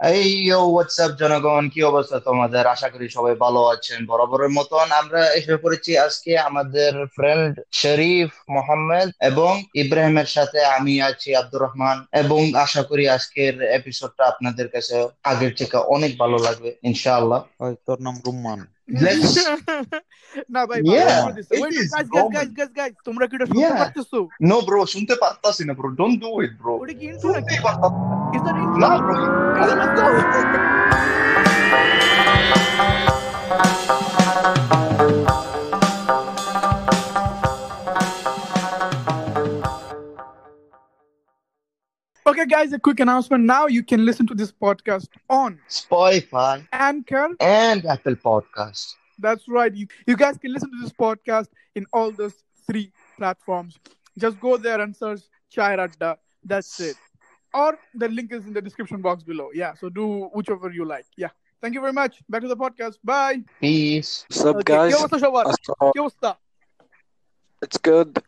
এই হোয়াটসঅ্যাপ জনগণ? কি অবস্থা তোমাদের? আশা করি সবাই ভালো আছেন, বরাবরের মতন। আমরা এসে পড়েছি আজকে আমাদের ফ্রেন্ড শরীফ মোহাম্মদ এবং ইব্রাহিমের সাথে। আমি আছি আব্দুর রহমান এবং আশা করি আজকের এপিসোডটা আপনাদের কাছে আগের থেকে অনেক ভালো লাগবে, ইনশাআল্লাহ। তোর নাম রুম্মান। Let's... ना भाई yeah, Wait, guys, guys, guys, guys, guys, तुम रखिडो सुनते yeah. पत्तसु नो ब्रो सुनते पत्तसु ना bro don't do it bro उड़ी की सुन रखी पत्ता इज़ दैट इन ना bro let's go Okay, guys, a quick announcement. Now you can listen to this podcast on Spotify, Anchor, and Apple Podcast. That's right. You, you guys can listen to this podcast in all those three platforms. Just go there and search Chai Radda. That's it. Or the link is in the description box below. Yeah, so do whichever you like. Yeah. Thank you very much. Back to the podcast. Bye. Peace. What's up, okay. guys? It's good.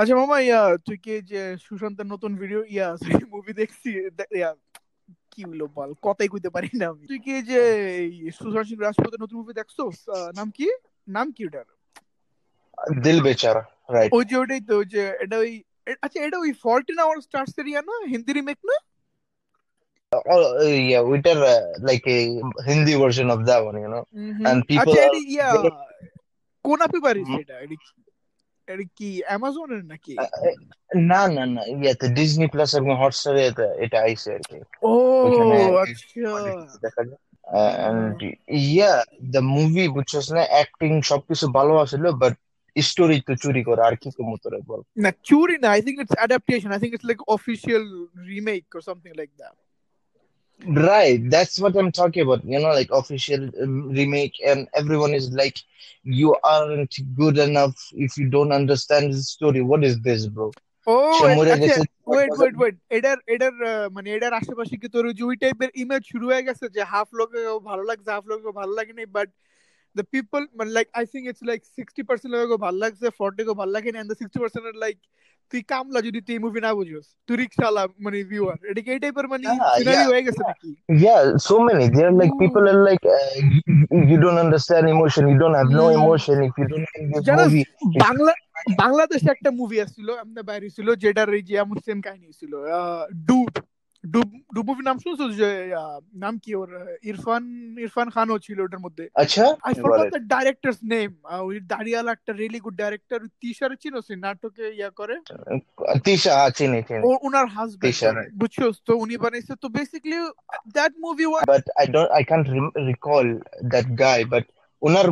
আচ্ছা মামা ইয়া তুই কি যে সুশান্তের নতুন video ইয়া movie দেখছি? কি হলো বল? কথাই কইতে পারি না আমি। তুই কি যে সুশান্ত সিং রাজপুতের নতুন মুভি দেখছ? নাম কি? নাম কি ওটার? দিল বেচারা রাইট ওই যে ওটাই তো যে এটা ওই আচ্ছা এটা ওই ফোরটিন আওয়ার স্টার সিরিয়া না? হিন্দি রিমেক না? Oh, uh, yeah, like a Hindi version of that one, you know. And আচ্ছা ইয়া কোন আপি পারিস। এটা এটা কি- অ্যামাজনের নাকি? না না না ইয়াতে ডিজনি প্লাস এবং হটস্টারে এটা এটা আইছে আর কি। ও আচ্ছা। দেখা যায়। ইয়া দ্য মুভি বুঝছস না অ্যাক্টিং সবকিছু ভালো আছিল বাট স্টোরি তো চুরি করে আর কি কম তোরে বল? না চুরি না I think it's adaptation I think it's like official remake or something like that Right, that's what I'm talking about. You know, like official um, remake, and everyone is like, you aren't good enough if you don't understand the story. What is this, bro? ও সে মরে আচ্ছা গেছে wait wait wait এটার এটার আহ, মানে এটার আশেপাশে কি তোর ওই যে ওই টাইপের ইমেজ শুরু হয়ে গেছে যে হাফ লোকে ভালো লাগছে হাফ লোকে ভালো লাগেনি বাট দ্য পিপল মানে like I think it's like sixty percent লোকে ভালো লাগছে ফর্টি কে ভালো লাগেনি এন্ড সিক্সটি পার্সেন্ট লাইক তুই কামলা যদি তুই মুভি না বুঝিস তুই রিক্সাওয়ালা মানে ভিউয়ার এটা কি এই টাইপের মানে সিনারি হয়ে গেছে নাকি? Yeah so many they are like people are like you don't understand emotion you don't have no emotion if you don't like movie Bangla বাংলাদেশে একটা মুভি আসছিল আমরা বাইরে ছিল যেটা এই যে এমন সেম কাহিনী ছিল ডুড ডুব ডুব মুভির নাম শুনছো যে নাম কি ওর? ইরফান ইরফান খানও ছিল ওটার মধ্যে। আচ্ছা। I forgot the director's name ওই দাড়িয়াল একটা রিয়েলি গুড ডাইরেক্টর তিশার চিনো সে নাটকে ইয়া করে? তিশা হ্যাঁ, চিনি চিনি। ওনার হাজবেন্ড বুঝছ? তো উনি বানাইছে তো basically that movie was but I don't I can't recall that guy but ওনার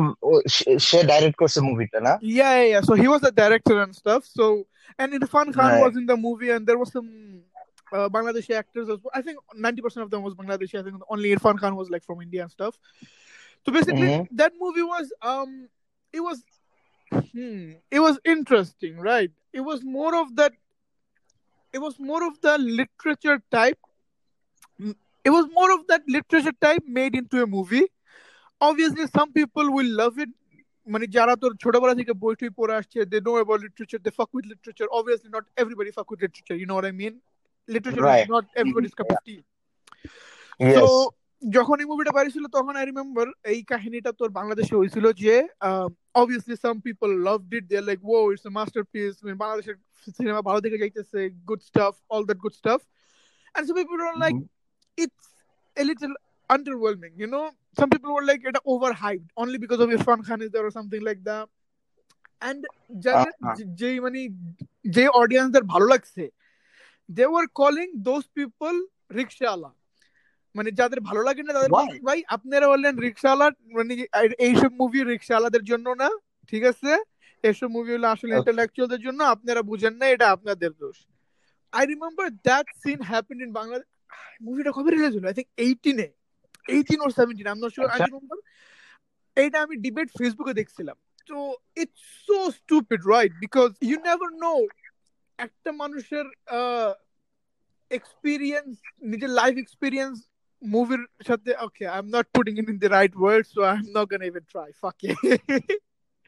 সে ডাইরেক্ট করছে মুভিটা না? Yeah yeah so he was the director and stuff so and Irfan Khan was in the movie and there was some uh, Bangladeshi actors as well. I think ninety percent of them was Bangladeshi. I think only Irfan Khan was like from India and stuff. So basically, Mhm. that movie was um, it was, hmm, it was interesting, right? It was more of that. It was more of the literature type. Mm, It was more of that literature type made into a movie. Obviously, some people will love it মানে যারা তোর ছোটবেলা থেকে বই টই পড়ে আসছে they know about literature they fuck with literature obviously not everybody fuck with literature you know what I mean literature is Right. Not everybody's cup of T yes তো যখন এই মুভিটা বেরিয়েছিল তখন আই রিমেম্বার এই কাহিনীটা তোর বাংলাদেশে হয়েছিল যে obviously some people loved it they like oh it's a masterpiece বাংলাদেশের সিনেমা ভালো দিকে যাইতেছে good stuff all that good staff and some people are like it's a little underwhelming, you know. Some people were like it overhyped only because of Irfan Khan is there or something like that. And যাদের Uh-huh. যে- যে মানে যে অডিয়েন্সদের ভালো লাগছে they were calling those people রিক্সাওয়ালা মানে যাদের ভালো লাগে না তাদের ভাই আপনারা বললেন রিক্সাওয়ালা মানে এইসব মুভি রিক্সাওয়ালাদের জন্য না ঠিক আছে? এসব মুভি হলো আসলে. ইন্টেলেকচুয়ালদের জন্য আপনারা বুঝেন না এটা আপনাদের দোষ। I remember that scene happen in Bangladesh মুভিটা কবে রিলিজ হলো? I think এইটিনে eighteen or seventeen I not sure I. Remember এইটা আমি ডিবেট ফেসবুকে দেখছিলাম। তো it's so stupid right because you never know একটা মানুষের এক্সপিরিয়েন্স নিজের লাইফ এক্সপিরিয়েন্স মুভির সাথে okay I am not putting in in the right word so I am not gonna even try ফাক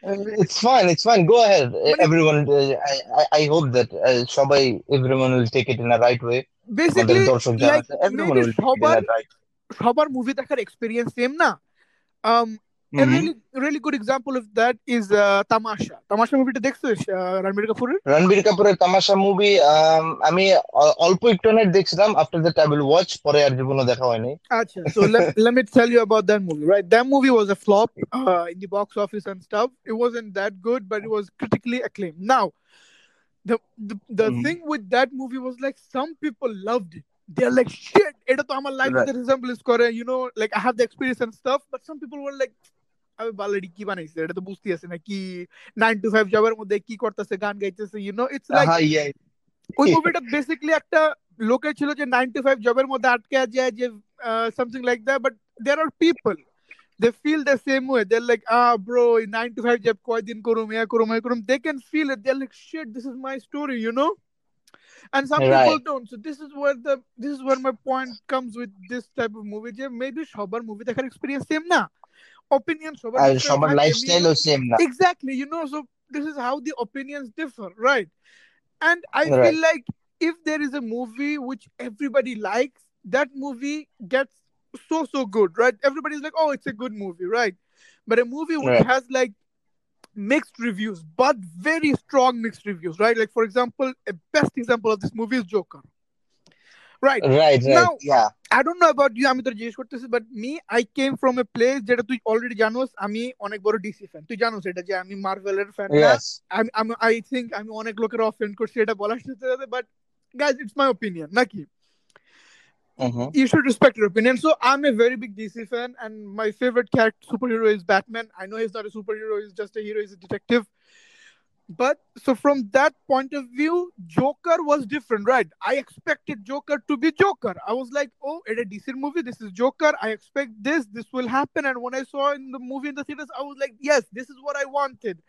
Uh, it's fine it's fine go ahead Uh, But- everyone uh, I, I I hope that uh, সবাই everyone will take it in a right way আমাদের basically দর্শক যারা like আছে everyone maybe will take it in সবার a right সবার movie দেখার experience same না um a hmm really really good example of that is uh, তামাশা তামাশা মুভিটা দেখছিস uh, রণবীর কাপুরের রণবীর কাপুরের তামাশা মুভি আমি অ- অল্প একটু নেট দেখছিলাম after that I will watch পরে আর জীবনে দেখা হয়নি Acha. So let, let me tell you about that movie, right? That movie was a flop uh, in the box office and stuff. It wasn't that good, but it was critically acclaimed. Now, the the, the Mhm. thing with that movie was like some people loved it. They're like, shit, এটা তো আমার life Right. the resemblance করে, you know, like I have the experience and stuff, but some people were like, আমি বালাডি কি বানাইছে এটা তো বুঝতে আছে না কি নাইন টু ফাইভ জবের মধ্যে কি করতেছে গান গাইতেছে ইউ নো ইটস লাইক হ্যাঁ ইয়া ওই মুভিটা বেসিক্যালি একটা লোকের ছিল যে নাইন টু ফাইভ জবের মধ্যে আটকে যায় যে something like that but there are people they feel the same way they like a bro nine to five job কয়দিন করুম ইয়া করুম ইয়া করুম they can feel it they like shit this is my story you know and some people Right. don't so this is where the this is where my point comes with this type of movie যে maybe সবার movie দেখার experience same না opinion opinions over and someone lifestyle is same exactly you know so this is how the opinions differ right? And i right. feel like if there is a movie which everybody likes that movie gets so so good right? Everybody's like oh it's a good movie right? But a movie which right. has like mixed reviews but very strong mixed reviews right? Like for example a best example of this movie is joker right right right Now- yeah I don't know about you, আমি তোর জিজ্ঞেস করতেছি but me I came from a place যেটা তুই already জানোস আমি অনেক বড় ডিসি ফ্যান তুই জানোস এটা যে আমি মার্ভেলের ফ্যান না ইয়েস আমি আমি আই থিংক আমি অনেক লোকের অফেন্ড করছি এটা বলার সাথে but guys it's my opinion নাকি হুম you should respect your opinion. So I'm a very big DC fan, and my favorite character superhero is Batman. I know he's not a superhero; he's just a hero. He's a detective. But so from that point of view, Joker was different, right? I expected Joker to be Joker. I was like, oh, it's a DC movie. This is Joker. I expect this. This will happen. And when I saw in the movie in the theaters, I was like, yes, this is what I wanted.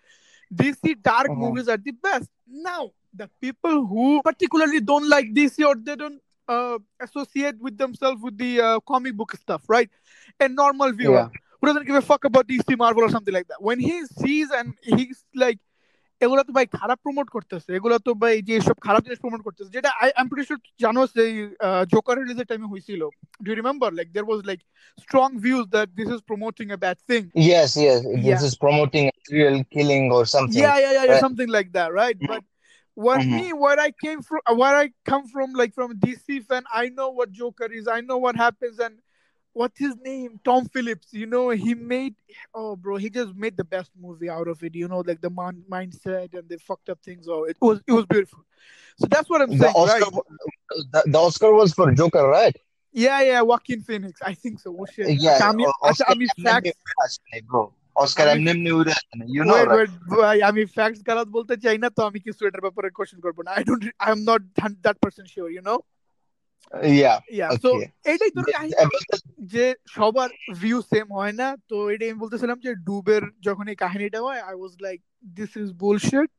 DC dark Mhm. movies are the best. Now, the people who particularly don't like DC or they don't uh, associate with themselves with the uh, comic book stuff, right? A normal viewer Yeah. who doesn't give a fuck about DC, Marvel, or something like that. When he sees and he's like, এগুলো তো ভাই খারাপ promote করতেছে এগুলো তো ভাই যে সব খারাপ জিনিস প্রমোট করতেছে যেটা আই এম প্রিটি শিওর জানো যে জোকার রিলিজের টাইমে হইছিল do remember like there was like strong views that this is promoting a bad thing yes yes this is promoting a real killing or something yeah yeah yeah something like that right but what mm-hmm. me where i came from where i come from like from dc fan i know what joker is i know what happens and what's his name? Todd Phillips. You know, he made oh bro, he just made the best movie out of it. You know, like the man, mindset and the fucked up things. Oh, it was it was beautiful. So that's what I'm the saying. Oscar, right? the, the Oscar was for Joker, right? Yeah, yeah, Joaquin Phoenix. I think so. Oh, shit. Yeah, Kami, Oscar, Acha, Ami facts. Bro. Oscar এমনি এমনি উড়ে আসে না you know ভাই আমি facts গালাত বলতে চাই না তো আমি কি সোয়েটার ব্যাপারে কোশ্চেন করব না I don't I am not that person sure you know Yeah. Yeah so Okay. এটাই তোর The- কাহিনী the- যে সবার ভিউ সেম হয় না তো এটাই আমি বলতেছিলাম যে ডুবের যখন এই কাহিনীটা হয় I was like this is bullshit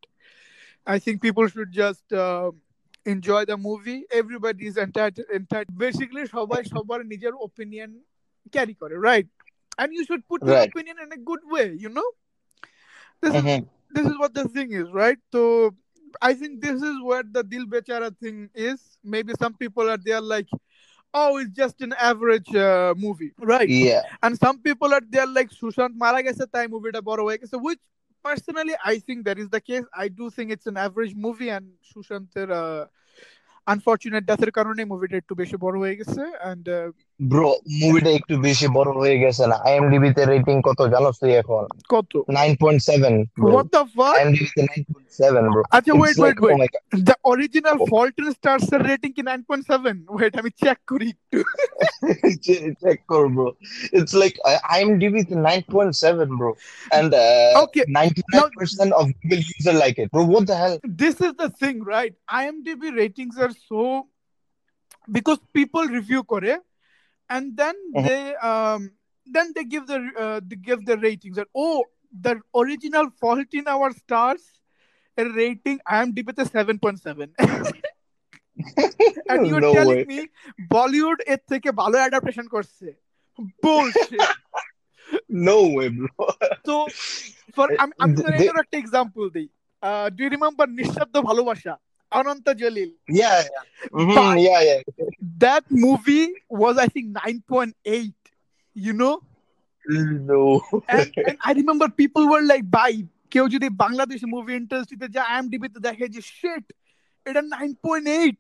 I think people should just enjoy the movie everybody is enter basically সবাই সবার নিজের ওপিনিয়ন ক্যারি করে right and you should put your Right. opinion in a good way you know this is Mhm. this is what the thing is, right? So I think this is where the Dil Bechara thing is. Maybe some people are there like, oh, it's just an average uh, movie, right? Yeah. And some people are there like Sushant Mara gese tai movie ta boro hoye gese, which personally I think that is the case. I do think it's an average movie and Sushanter uh, unfortunate death কারণে মুভিটা একটু বেশি বড় হয়ে গেছে and uh, bro মুভিটা একটু বেশি বড় হয়ে গেছে না আইএমডিবি তে রেটিং কত জানোস তুই এখন কত 9.7 bro what the fuck IMDb তে 9.7 bro আচ্ছা It's wait like, wait oh wait my god the original Fault in Stars এর রেটিং কি 9.7 wait আমি চেক করি একটু check কর bro it's like uh, IMDb তে 9.7 bro and uh, Okay, 99% of Google user like it bro what the hell this is the thing, right? IMDb ratings are so because people review করে and then mm-hmm. they um, then they give the uh, they give the ratings that oh the original Fault in Our Stars a rating I am with a 7.7 and you're no telling way. me bollywood it take a ভালো adaptation course? bullshit no way bro so for i'm i'm going to take example uh, do you remember নিঃশব্দ ভালোবাসা Ananta Jalil. Yeah, yeah. Mm-hmm, yeah, yeah. That movie was, I think, 9.8, you know? No. and, and I remember people were like, bye. কেউ যদি Bangladeshi movie ইন্ডাস্ট্রিতে যায় আইএমডিবিতে দেখে যে sheet এটা 9.8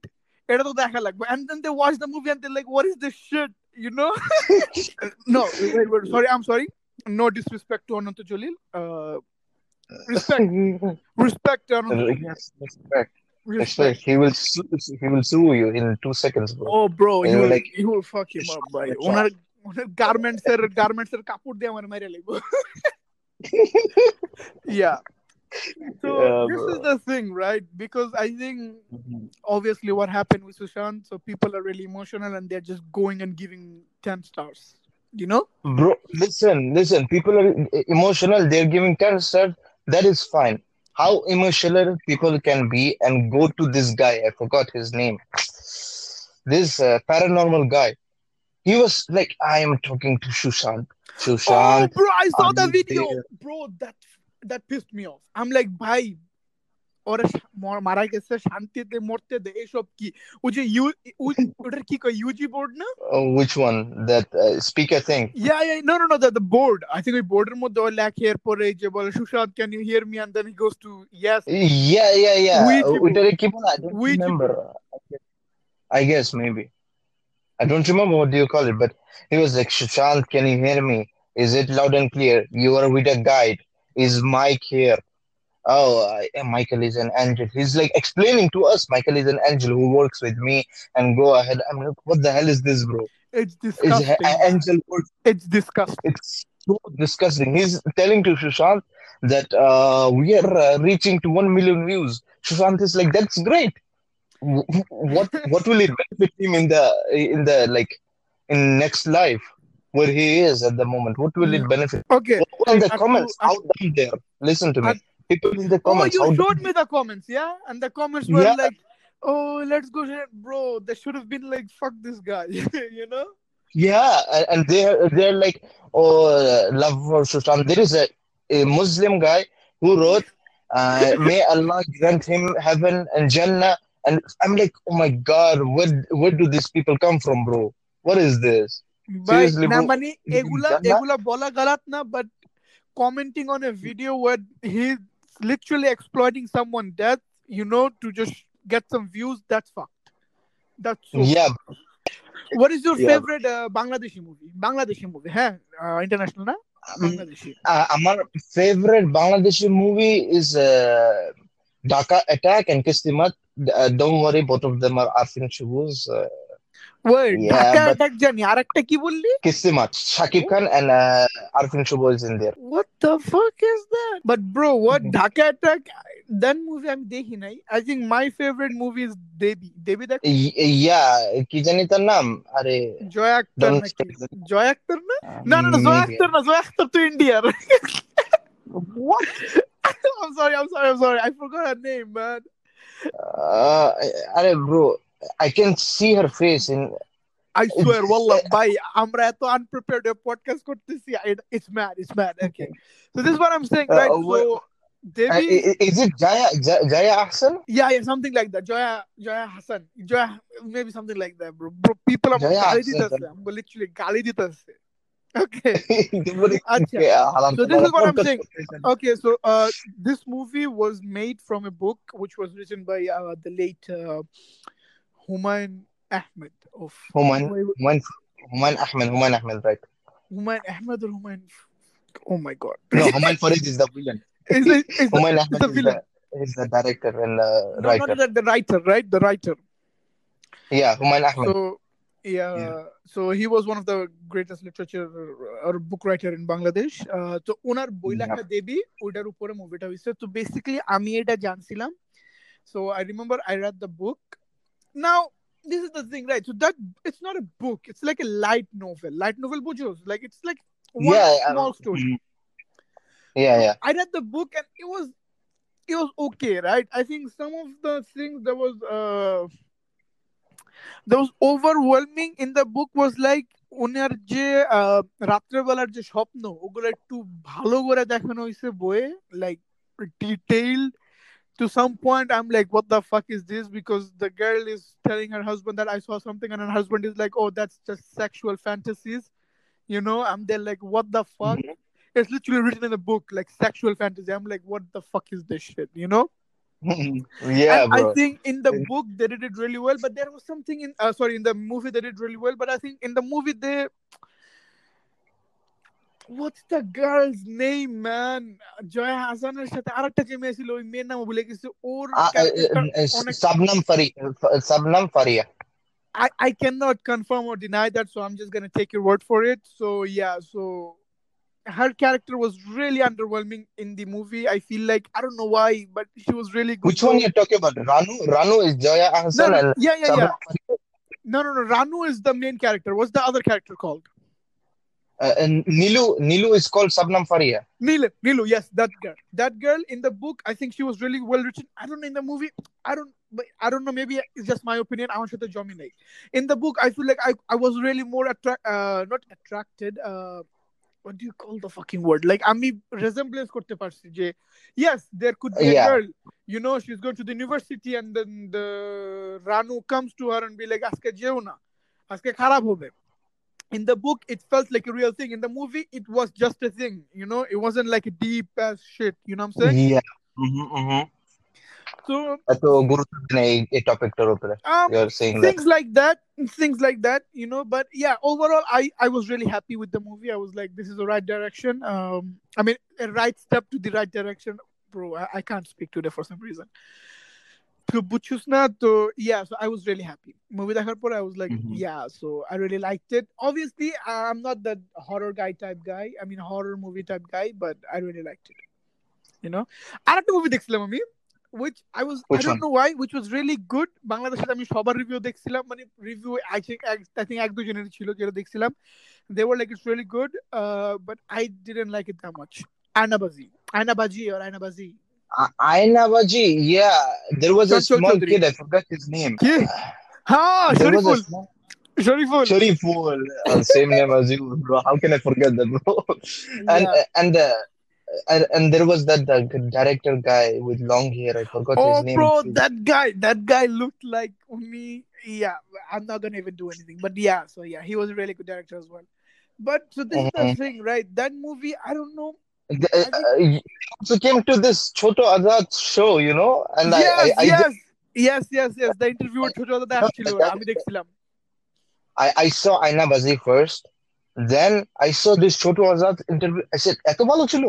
এটা তো দেখা লাগবে and then they watch the movie and they like what is this shit you know no sorry i'm sorry no disrespect to ananta Jalil. Uh, respect respect ananta. yes respect respect Respect. He will sue, he will sue you in two seconds, bro. oh bro And you you're will like, you will fuck him up ভাই It's owner owner garments এর garments এর কাপড় দিয়ে আমার মেরে লাগবে yeah so Yeah, this bro. is the thing right because i think Mhm. obviously what happened with Sushant so people are really emotional and they're just going and giving 10 stars you know Bro, listen, listen. People are emotional. They're giving 10 stars. That is fine. how emotional people can be and go to this guy. I forgot his name. This uh, paranormal guy. He was like, I am talking to Sushant. oh bro i saw the video there? bro that that pissed me off i'm like bhai ওরা মা- মারা গেছে শান্তিতে মরতে দে এসব কি ওই যে ইউ ওই- ওটার কি কয় ইউজি বোর্ড না Uh, which one? That uh, speaker thing. Yeah, yeah, no, no, no, the, the board. I think ওই বোর্ডের মধ্যে ও লেখে এরপরে যে বলে Sushant can you hear me and then he goes to yes Yeah, yeah, yeah. Ouija board. ওইটারে কি বলে? I don't Ouija remember. I guess maybe. I don't remember what do you call it, but he was like, Sushant, can you hear me? Is it loud and clear? You are with a guide. Is Mike here? Oh, I, Michael is an angel. He's like explaining to us, Michael is an angel who works with me and go ahead. I'm like, what the hell is this, bro? it's disgusting. an angel works? It's disgusting. It's so disgusting. He's telling to Sushant that uh, we are uh, reaching to one million views. Sushant is like, that's great. What what will it benefit him in the in the like in next life where he is at the moment? What will it benefit? Okay. In the I- comments, I- dumb they are. Listen to me. I- People in the Oh, comments, you how showed dumb. me the comments, yeah? And the comments were Yeah. like, oh, let's go here. Bro, they should have been like, fuck this guy, you know? Yeah, and- and they're they're like, oh, uh, love for Sushant. There is a, a Muslim guy who wrote, uh, "May Allah grant him heaven and Jannah." And I'm like, oh my God, where where do these people come from, bro? What is this? ভাই Seriously, না bro, মানে এগুলা জান্নাত? এগুলা বলা গালাত না but commenting on a video where he's literally exploiting someone' death, you know, to just get some views. That's fucked. That's so yeah. Fucked. What is your yeah. favorite uh, Bangladeshi movie? Bangladeshi movie, huh? Uh, international, na? Um, Bangladeshi. Uh, favorite Bangladeshi movie is uh, Dhaka Attack and Kistimat. Uh, don't worry, both of them are Arifin Shuvoo's. Uh, wait Dhaka attack জানি আরেকটা কি বললি? Kismat Shakib Khan and Arfin Shuvo is in there what the fuck bro what Dhaka attack then movie আমি দেখি নাই. I think my favourite movie Debi Debi দেখ কি জানি তার নাম? আরে জয় আক্তার জয় না? না না জয় আক্তার তো ইন্ডিয়ার What? I'm sorry, I forgot her name, man. আরে I can see her face in I swear, wallah, bhai, আমরা এত unprepared podcast করতেছি. It- It's mad, it's mad. Okay. So this is what I'm saying, Uh, right? what- So Uh, Devi, i- i- is it Jaya J- Jaya Ahsan? yeah, yeah, something like that. Joya, Joya Hassan, Joya, maybe something like that, bro. Bro, people are Joya গালি Ahsan, দিতেছে. I'm literally গালি দিতেছে. Okay. আচ্ছা। Okay, হারাম So this is what I'm podcast saying. করতেছেন। Okay, so uh, this movie was made from a book which was written by uh, the late uh, Humayun Ahmed of Humayun Humayun Humayun Ahmed Humayun Ahmed right. Humayun Ahmed or Humayun Oh my god. No Humayun Farid is the villain. Is it, is Humayun the, Ahmed the villain. Is the, is the director and the no, not the, the writer right? The writer. Yeah Humayun Ahmed. So, yeah. yeah. so he was one of the greatest literature or book writer in Bangladesh তো ওনার বই লেখা দেবী ওইটার উপরে মুভিটা হয়েছে তো basically আমি এটা জানছিলাম so I remember I read the book now this is the thing right so that it's not a book it's like a light novel light novel বুঝোস like it's like one yeah, um, small story mm. Yeah, yeah. I read the book and it was it was okay, right? I think some of the things that was uh that was overwhelming in the book was like ওনার যে আহ, রাত্রেবেলার যে স্বপ্ন ওগুলো একটু ভালো করে দেখানো হয়েছে বইয়ে like detailed to some point i'm like what the fuck is this? Because the girl is telling her husband that i saw something and her husband is like oh that's just sexual fantasies. You know i'm there like what the fuck? Mhm. it's literally written in the book like sexual fantasy. I'm like what the fuck is this shit? You know? Yeah, I think in the book they did it really well, but there was something in uh, sorry in the movie they did really well, but I think in the movie they what's the girl's name man Jaya হাসানের সাথে আরেকটা যে মেয়ে ছিল ওই মেয়ের নাম ভুলে গেছি ওর Uh, uh, ক্যারেক্টারটা uh, অনেক Sabnam Faria. Sabnam Faria. I I cannot confirm or deny that, so I'm just gonna take your word for it. So yeah, so her character was really underwhelming in the movie. I feel like I don't know why, but she was really good. Which one though. you're talking about? Ranu? Ranu is Joya No, Ahsan no, and yeah, yeah, Sabnam yeah. Faria. No, no, no. Ranu is the main character. What's the other character called? Uh, and Nilu, Nilu is called Sabnam Faria. Nilu, Nilu, yes, that girl. That girl in the book, I think she was really well written. I don't know in the movie. I don't, but I don't know. Maybe it's just my opinion. I want to dominate. In the book, I feel like I, I was really more attract, uh, not attracted. Uh, what do you call the fucking word? Like আমি resemblance করতে পারছি যে yes, there could be a Yeah. girl. You know, she's going to the university and then the Ranu comes to her and be like আজকে যেও না আজকে খারাপ হবে in the book it felt like a real thing. In the movie it was just a thing you know? It wasn't like a deep as shit you know what i'm saying? Yeah. Mm-hmm, mm-hmm. So, so um, you're saying things like that things like that you know? But yeah overall i i was really happy with the movie. I was like this is the right direction. Um i mean a right step to the right direction bro. I, I can't speak today for some reason to Buchusna, so yeah, so I was really happy. Movie the পরে I was like, mm-hmm. yeah, so I really liked it. Obviously, I'm not that horror guy type guy. I mean, horror movie type guy, but I really liked it. You know, I আরেকটা movie দেখছিলাম আমি which I was which I don't one? know why which was really good Bangladesh আমি সবার review দেখছিলাম মানে review I think I think এক দুজনের ছিল যেটা দেখছিলাম they were like it's really good uh, but I didn't like it that much Aynabaji, Aynabaji or Aynabaji. A- Aynabaji, yeah. There was a small Chaudhary. kid, I forgot his name. Yeah. ha There was a Shariful small Shariful Shariful, uh, same name as you, bro. How can I forget that, bro? And yeah. and uh, and, and there was that uh, director guy with long hair. I forgot Oh, his name. bro, that guy, that guy looked like me. Yeah, I'm not gonna even do anything. But yeah, so yeah, he was a really good director as well. But so this is the Mhm. thing, right? That movie, I don't know. Uh, uh, also came to this Choto Azad show, you know, and yes, I, I, yes, yes, yes, yes. The interviewer ছোট দাদা আসছিল আমি দেখছিলাম I, I saw Aina Bazi first. Then I saw this Choto Azad interview. I said, এত ভালো ছিল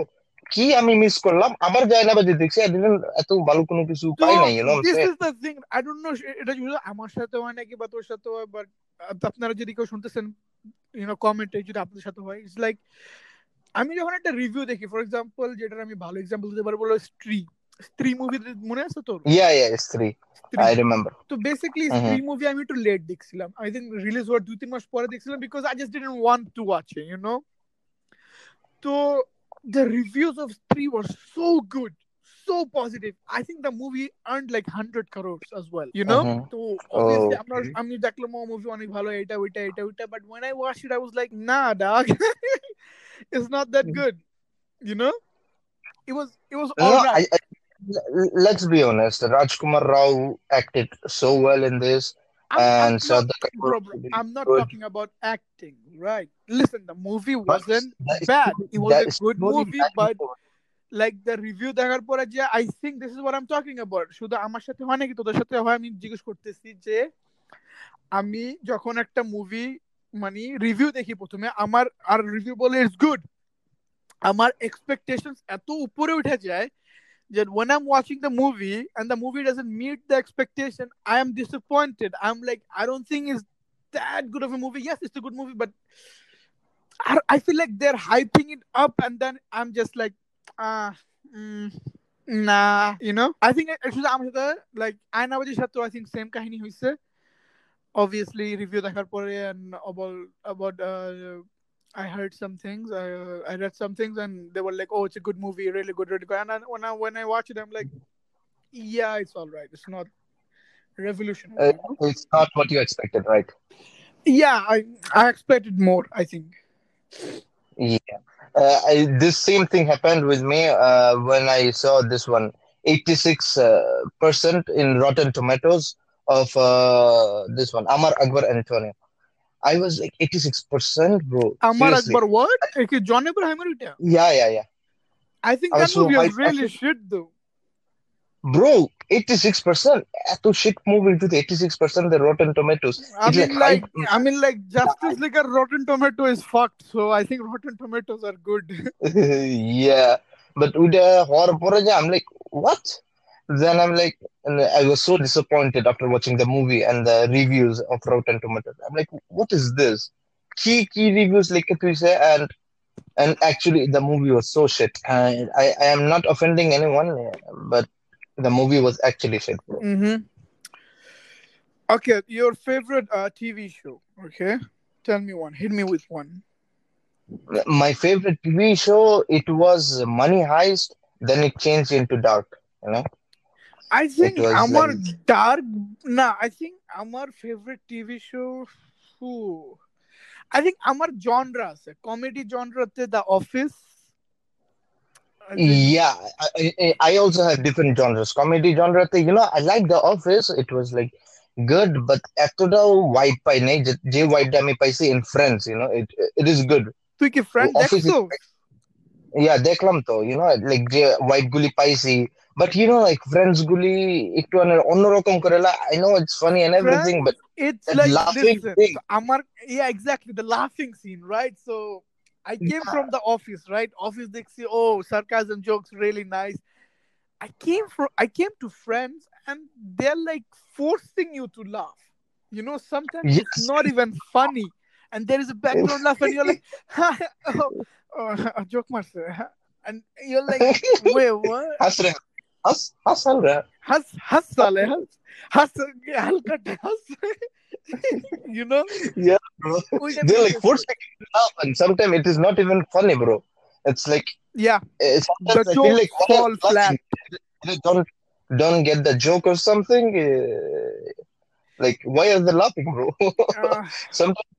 কি আমি মিস করলাম আবার জায়না বাজি দেখছি I didn't এত ভালো কোনো কিছু পাই নাই you I'm this saying? is the thing I don't know এটা যদি আমার সাথে হয় নাকি বা তোর সাথে হয় বাট আপনারা যদি কেউ শুনতেছেন ইউ নো কমেন্টে যদি আপনাদের সাথে হয় ইটস লাইক আমি যখন একটা রিভিউ দেখি ফর এক্সাম্পল যেটার আমি ভালো এক্সাম্পল দিতে পারবো হলো স্ত্রী স্ত্রী মুভি মনে আছে তোর Yeah, yeah, it's three. স্ত্রী I remember. তো বেসিক্যালি Mhm. স্ত্রী মুভি আমি একটু লেট দেখছিলাম আই থিঙ্ক রিলিজ হওয়ার দুই তিন মাস পরে দেখছিলাম because I just didn't want to watch it you know তো the reviews of Stree were so good, so positive. I think the movie earned like 100 crores as well, you know? Mhm. So obviously, I'm not, Okay. আমি দেখলাম ও movie অনেক ভালো এটা ওইটা এটা ওইটা but when I watched it I was like nah dog it's not that good you know it was it was No, all right I, I, l- let's be honest. Rajkumar Rao acted so well in this, I'm, I'm and not, Shraddha Kapoor bro, was bro, really I'm not good. talking about acting right listen the movie But wasn't the bad story- it was the a good story movie line but was- like the review দেখার পরে যে I think this is what I am talking about শুধু আমার সাথে হয় নাকি তোদের সাথে হয় আমি জিজ্ঞেস করতেছি যে আমি যখন একটা মুভি মানে রিভিউ দেখি প্রথমে আমার আর রিভিউ বলে ইটস গুড আমার এক্সপেকটেশনস এত উপরে উঠে যায় যে when I'm watching the movie and the movie doesn't meet the expectation, I am disappointed. I'm like, I don't think it's that good of a movie. Yes, it's a good movie, but I, I feel like they're hyping it up, and then I'm just like, ah, mm, nah, you know. I think it should আমার সাথে like আয়নাবাজির সাথে I think same কাহিনী হইছে. obviously review the Harpore and about about uh, I heard some things I I read some things and they were like oh it's a good movie really good really good. And when I when I watch it I'm like yeah it's all right. It's not revolutionary uh, it's not what you expected right? Yeah I I expected more I think. Yeah. Uh, I, this same thing happened with me uh, when I saw this one 86 uh, percent in Rotten Tomatoes of uh, this one, Amar Akbar Antonio. I was like 86%, bro. Amar Seriously. Akbar, what? Okay, John Abraham. Yeah, yeah, yeah. I think that movie was really think... shit, though. Bro, 86%. To shit movie to the 86% the Rotten Tomatoes. I mean, like, like I... I mean, like Justice League or Rotten Tomato is fucked. So I think Rotten Tomatoes are good. yeah, but with the horror, I'm like, what? Then I'm like, and I was so disappointed after watching the movie and the reviews of Rotten Tomatoes. I'm like, what is this? Key key reviews like you say, and and actually the movie was so shit. I I, I am not offending anyone, but the movie was actually shit. Mm-hmm. Okay, your favorite uh, TV show. Okay, tell me one. Hit me with one. My favorite TV show it was Money Heist. Then it changed into Dark. You know. I think was our like- dark. Nah, I think our favorite TV show. Who? I think our genre, আছে, comedy genre, তে The Office. I think- Yeah, I, I, I also have different genres. Comedy genre, তে, you know, I like The Office. It was like good, but এতটাও white পাই নাই যে যে white আমি পাইছি in Friends, you know, it it is good. তুই কি friend Office is- দেখছো? Yeah, দেখলাম তো, you know, like যে white গুলি পাইছি. But you know, like Friends গুলি একটু অন্য- অন্যরকম করে লা- I know it's funny and everything, but It's that like laughing listen, thing. so Amar, yeah, exactly the laughing scene, right? So I came Yeah. from the office, right? Office Dixie, oh, sarcasm jokes, really nice. I came from, I came to friends, and they're like forcing you to laugh. You know, sometimes it's Yes. not even funny, and there is a background laugh, and you're like, oh, oh, a joke master, and you're like, wait, what? हंस हंस हल रहा हंस हंस साले you know? Yeah bro. They like forcing it up and sometimes it is not even funny bro. It's like yeah. it's the I feel like fall flat. they don't don't get the joke or something eh? like why are they laughing bro? Uh, sometimes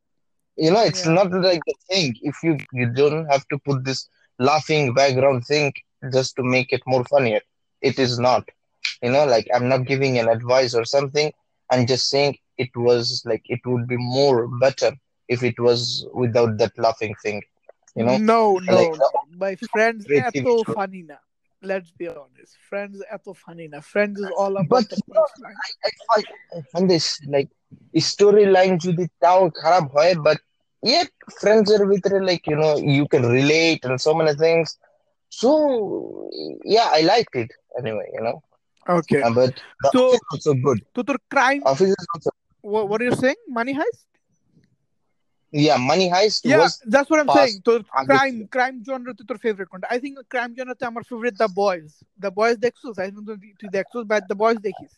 you know it's yeah. not like the thing. If you you don't have to put this laughing background thing just to make it more funnier It is not. You know, like I'm not giving an advice or something. I'm just saying it was like it would be more better if it was without that laughing thing. You know, no, no, like no. My friends great TV eto show. funny na. Let's be honest. Friends eto funny na. Friends is all about But the you know, punchline. I, I, I find this like storyline যদি তাও খারাপ হয় but yet friends এর ভিতরে like you know you can relate and so many things so yeah I liked it anyway you know Okay. Uh, but the So- office is also good তো তোর crime office is also what, what are you saying? Money heist? yeah money heist Yeah, was that's what I'm fast. saying. তোর আগে crime crime genre তে তোর favorite কোনটা? I think crime genre তে আমার favorite The Boys. The Boys দেখছস? I don't know তুই- তুই দেখছস but The Boys দেখিস।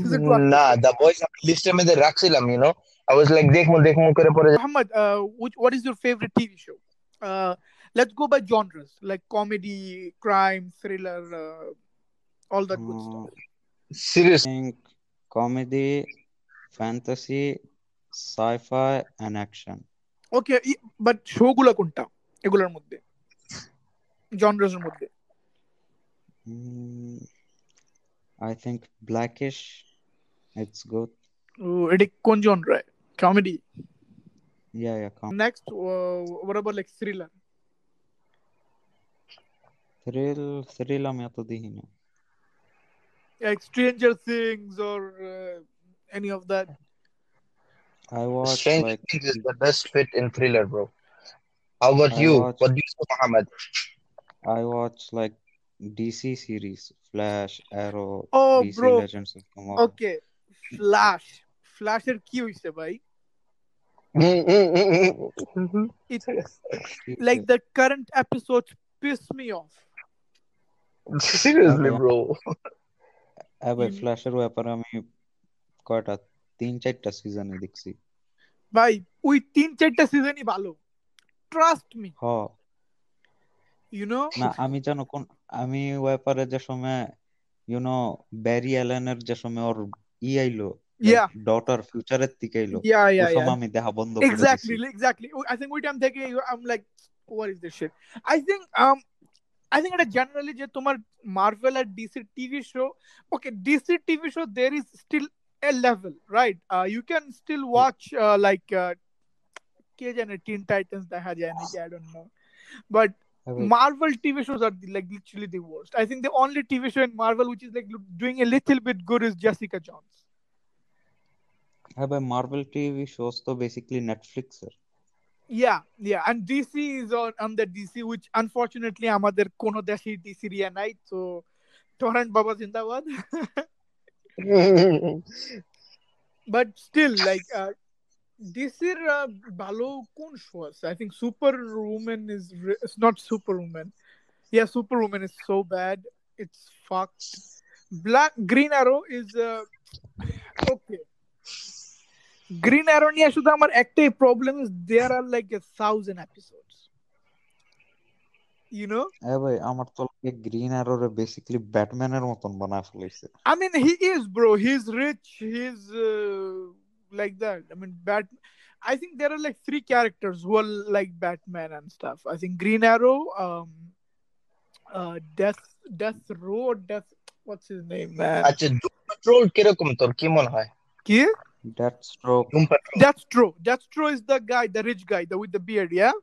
Season two আসছে। না the boys আমি লিস্টের মধ্যে রাখছিলাম you know I was like দেখমু দেখমু করে পরে Muhammad, uh, which, what is your favorite TV show? Uh, let's go by genres like comedy, crime, thriller, uh, all that good stuff. serious think comedy, fantasy, sci-fi, and action. Okay, i- but show গুলা কোনটা এগুলোর মধ্যে genres এর মধ্যে Mm, I think Blackish. It's good. ও, এটা কোন genre comedy Yeah, yeah. Com- next uh, what about like thriller thrill, thrill আমি এত দেখি না। like Stranger Things or uh, any of that I watch Stranger like Things is the best fit in thriller bro how about I you watch- what do you say Muhammad I watch like DC series, Flash, Arrow, oh DC bro Legends of Tomorrow. okay Flash Flash এর কি হইছে ভাই it like the current episodes piss me off Bro. এবার Mm. ফ্ল্যাশের ব্যাপারে আমি কয়টা? তিন চারটা সিজনে দেখছি। ভাই ওই তিন চারটা সিজনই ভালো। ট্রাস্ট মি হ। ইউ নো না আমি জানো কোন আমি ব্যাপারে যে সময় ইউ নো ব্যারি অ্যালেনের যে সময় ওর ই আইলো. ডটার ফিউচারের থেকে আইলো ইয়া ওই ইয়া সময় আমি দেখা বন্ধ করে exactly দিছি। exactly. i think we time taking i'm like what is this shit? I think um I think এটা generally যে তোমার Marvel R DC TV show okay DC TV show there is still a level right uh, you can still watch uh, like uh, কে জানে Teen Titans দেখা যায় নাকি I don't know but হ্যাঁ ভাই Marvel TV shows are the, like literally the worst. I think the only TV show in Marvel which is like lo- doing a little bit good is Jessica Jones. হ্যাঁ ভাই marble TV shows তো basically নেটফ্লিক্সের Yeah, yeah, and DC is on, on the DC, which unfortunately আমাদের কোনো দেশে DC Riya নাই, so torrent বাবা জিন্দাবাদ. but still, like uh, DC র uh, ভালো কোন show আছে? I think Superwoman is re- it's not Superwoman. Yeah, Superwoman is so bad, it's fucked. Black Green Arrow is uh, okay. Green arrow নিয়ে শুধু আমার একটাই problem is there R like a thousand episodes you no হ্যাঁ ভাই আমার তো লাগে green অ্যারোরে basically ব্যাটম্যানের মতন বানায় ফেলাইছে I mean, he is, bro. He's rich. He's uh, like that. I mean, Bat. I think there are like three characters who are like Batman and stuff. I think Green Arrow, um, uh, Death, Death Row, or Death. What's his name, man? আচ্ছা ডুম petrol কিরকম তোর কি মনে হয় Ki? Death stroke ডুম petrol Deathstroke. Deathstroke is the guy, the rich guy, the with the beard, yeah.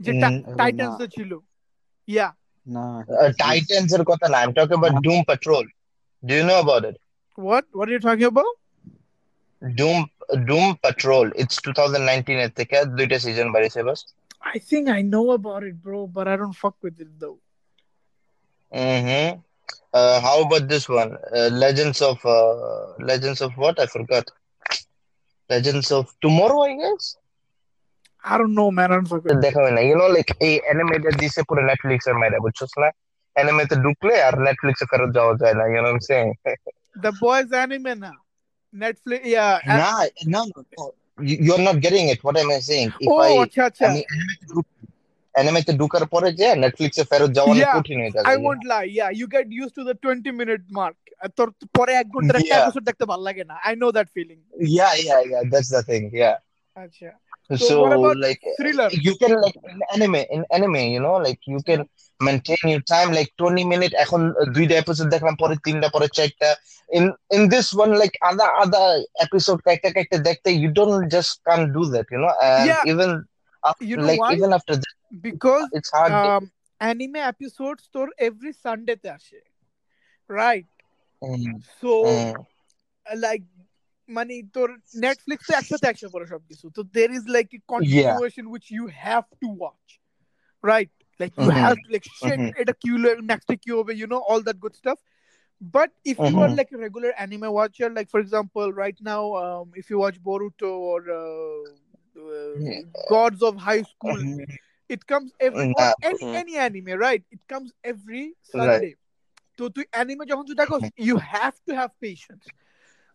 যে Mm, Ti- এবার Titans না এ ছিল yeah না টাইটান্স এর কথা না I am talking about ডুম petrol do you know about it what what are you talking about ডুম ডুম petrol it's 2019 এর থেকে দুইটা season বাড়িছে bus I think I know about it bro but I don't fuck with it though Mm-hmm. Uh, how about this one? Uh, Legends of uh, Legends of what? I forgot. Legends of Tomorrow, I guess. I don't know, man. I don't forget. You know, like a animated this put Netflix and my Buchosla. Anime to Duple or Netflix or you know what I'm saying? the boys anime. Netflix yeah. Nah, no, no, no. You're not getting it. What am I saying? If oh, I, acha. I mean, অ্যানিমেতে ঢুকার পরে যে নেটফ্লিক্সে ফেরত যাওয়া অনেক Yeah, কঠিন হয়ে যাবে I you know? won't lie yeah you get used to the 20 minute mark আর তোর পরে এক ঘন্টার একটা Yeah. এপিসোড দেখতে ভালো লাগে না I know that feeling yeah yeah yeah that's the thing yeah আচ্ছা So, So what about like thriller? you can like in anime in anime you know like you can maintain your time like 20 minute এখন দুইটা episode দেখলাম পরে তিনটা পরে চারটা in in this one like other other episode কাইটা কাইটা দেখতে you don't just can't do that you know and Yeah. even after, You know like why? even after that because it's hard um anime episodes তোর every Sunday তে আসে right Mm, so mm. like মানে তোর নেটফ্লিক্সে একসাথে একশো করে সবকিছু তো there is like a continuation which you have to watch right like you Mhm. have to like shit Mhm. এটা কি হলো next কি হবে you know all that good stuff but if you are Mhm. like a regular anime watcher like for example right now um if you watch Boruto or uh, uh, Yeah. Gods of High School Mhm. it comes every Mm, or uh, any Mhm. any anime right it comes every Sunday তো তুই anime যখন তুই দেখো you have to have patience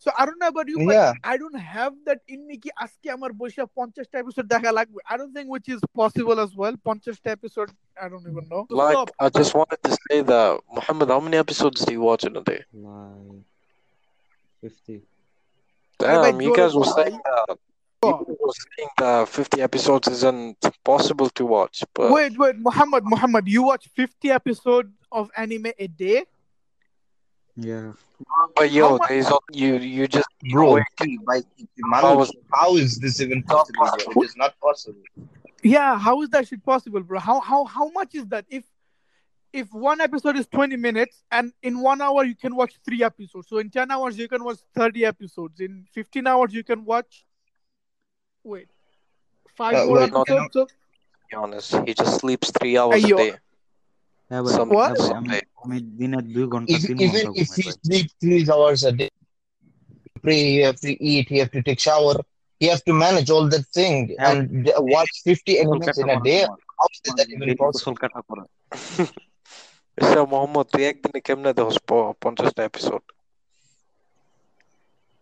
so I don't know about you but Yeah. I don't have that in me কি আজকে আমার বসে 50টা episode দেখা লাগবে I don't think which is possible as well 50টা episode I don't even know So Like, stop. I just wanted to say that, Muhammad, how many episodes do you watch in a day? like 50 Aye, bhai, Damn, you jore guys were bol, saying that. You guys were saying that 50 episodes isn't possible to watch, but wait wait Muhammad Muhammad you watch 50 episodes of anime a day yeah but yo, How mu- there's al- you you just bro Wait. see, by How Manoj, was- how is this even possible bro? it is not possible Yeah, how is that shit possible, bro? How how how much is that? If if one episode is 20 minutes and in one hour you can watch three episodes. So in 10 hours you can watch 30 episodes. In 15 hours you can watch wait. Five Uh, more wait, no, episodes of be honest, he just sleeps three hours Ayo. a day. হ্যাঁ ভাই Some, What? হ্যাঁ ভাই আমি someday. আমি দিনে দুই ঘন্টা if, তিন even ঘন্টা if ঘুমাই he ভাই sleep three hours a day, pray, you have to eat, you have to take shower, you have to manage all that thing Yeah. and d- watch 50 গোসল animes কাটা in a করা day. তোমার। How is that even daily possible? গোসল কাটা করা এসা মোহাম্মদ তুই একদিনে কেমনে দেখোস প- পঞ্চাশটা এপিসোড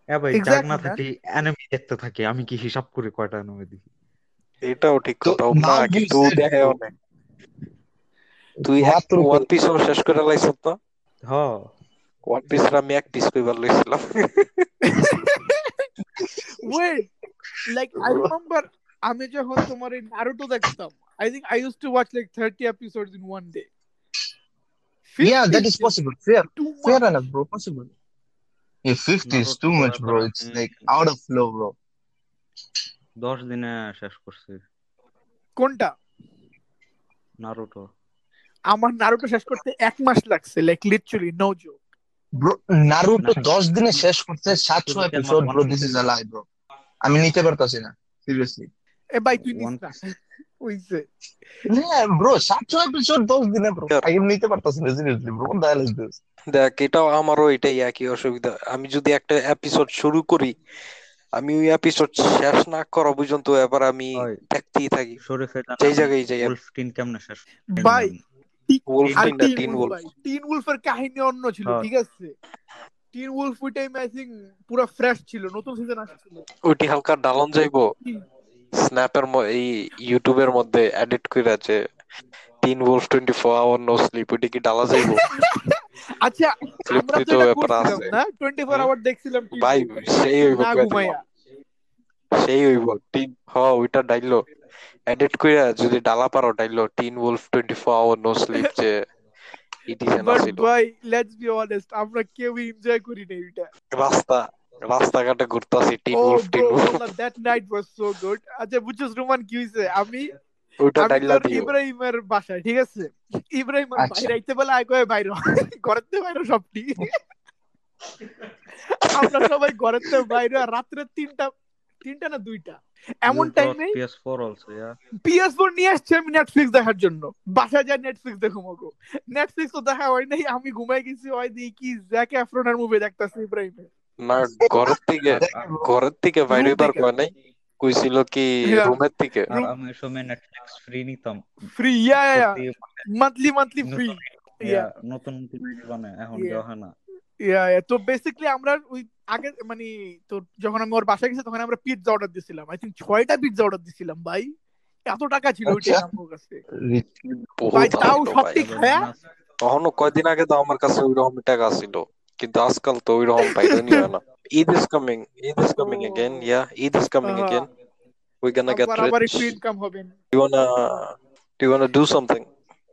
হ্যাঁ আমি কি হিসাব করে কয়টা অ্যানিমে এটাও ঠিক কথা তুই মাত্র আমি এক আমি যখন তোমার এই নারুটো দেখতাম I think I use to watch like thirty episode in one day yeah that is possible fair fair enough bro possible Yeah, 50 is too Naruto much, এখন bro. It's আমি like out of flow, bro. দশ দিনে শেষ করছি। কোনটা? Naruto. আমার Naruto শেষ করতে এক মাস লাগছে like literally no joke Bro, Naruto দশ দিনে শেষ করতে সাতশো episode bro this is a lie bro আমি নিতে পারতাছি না সিরিয়াসলি এ ভাই তুই নিস না। হইছে। হ্যাঁ ব্রো সাতশো এপিসোড দশ দিনে ব্রো. আমি নিতে পারতাছি না সিরিয়াসলি ব্রো দেখ এটাও আমারও এটাই একই অসুবিধা। আমি যদি একটা এপিসোড শুরু করি আমি ওই এপিসোড শেষ না করা পর্যন্ত এবার আমি দেখতেই থাকি। শরীফে যেই জায়গায় যাই। টিন কেমনে শেষ? ভাই উলফ টিন না টিন টিন উলফ টিন উলফের কাহিনী অন্য ছিল হ্যাঁ। ঠিক আছে? টিন উলফ ওই টাইমে আই থিংক পুরো ফ্রেশ ছিল নতুন সিজন আসছিল। ওইটি হালকা ডালন যাইবো। স্ন্যাপের এই ইউটিউবের মধ্যে এডিট করে আছে Teen Wolf twenty four hour no sleep ওইটা কি ডালা যাইবো? আচ্ছা আমরা তো ব্যাপার আছে না টোয়েন্টি ফোর হুম। আওয়ার দেখছিলাম ভাই সেই হইব সেই হইব। টিন হ ওইটা ডাইলো। এডিট কইরা যদি ডালা পারো ডাইলো Wolf twenty four hour no sleep যে বাট আছিল। ভাই লেটস বি অনেস্ট আমরা কেউই এনজয় করি না এটা রাস্তা। রাস্তাঘাটে ঘুরতাছি Teen Wolf Teen that night was so good আচ্ছা বুঝছস রোমান কি হইছে? আমি ওইটা আমি ডাইলা দিও। ইব্রাহিমের বাসায় ঠিক আছে? ইব্রাহিম আচ্ছা। বাইরে আইতে বলে আয় কয়ে বাইরে ঘরেতে বাইরে সবটি। আমরা সবাই ঘরেতে বাইরে আর রাত্রে তিনটা তিনটা না দুইটা? এমন টাইমে PS4 also yeah PS four নিয়ে আসছি আমি নেটফ্লিক্স দেখার জন্য। বাসায় যা নেটফ্লিক্স দেখো মগো। নেটফ্লিক্স তো দেখা হয় নাই আমি ঘুমাই গেছি হয় কি জ্যাক এফরোনার মুভি দেখতাছি ইব্রাহিমের। না ঘরের থেকে ঘরের থেকে বাইরে বার কয় নাই। কইছিল কি রুমের থেকে আমি ওই সময় নেটফ্লিক্স ফ্রি নিতাম free yeah yeah monthly monthly free yeah নতুন নতুন বানায় এখন দেওয়া হয় না। ইয়া ইয়া তো বেসিক্যালি আমরা ওই আগে মানে তোর যখন আমি ওর বাসায় গেছি তখন আমরা পিৎজা অর্ডার দিছিলাম। আই থিঙ্ক ছয়টা পিৎজা অর্ডার দিছিলাম ভাই। এত টাকা ছিল ওই আচ্ছা। আমার কাছে। ভাই, তাও সব ঠিক হ্যাঁ? তখনও কয়দিন আগে তো আমার কাছে ওই রকম টাকা ছিল। কিন্তু আজকাল তো ওই রকম পাইতেনি হয় না Eid is coming Eid is coming Oh. Again yeah Eid is coming আহা। এগেন উই গোনা গেট আবার আবার রিচ একটু ইনকাম হবে you wanna do you wanna do something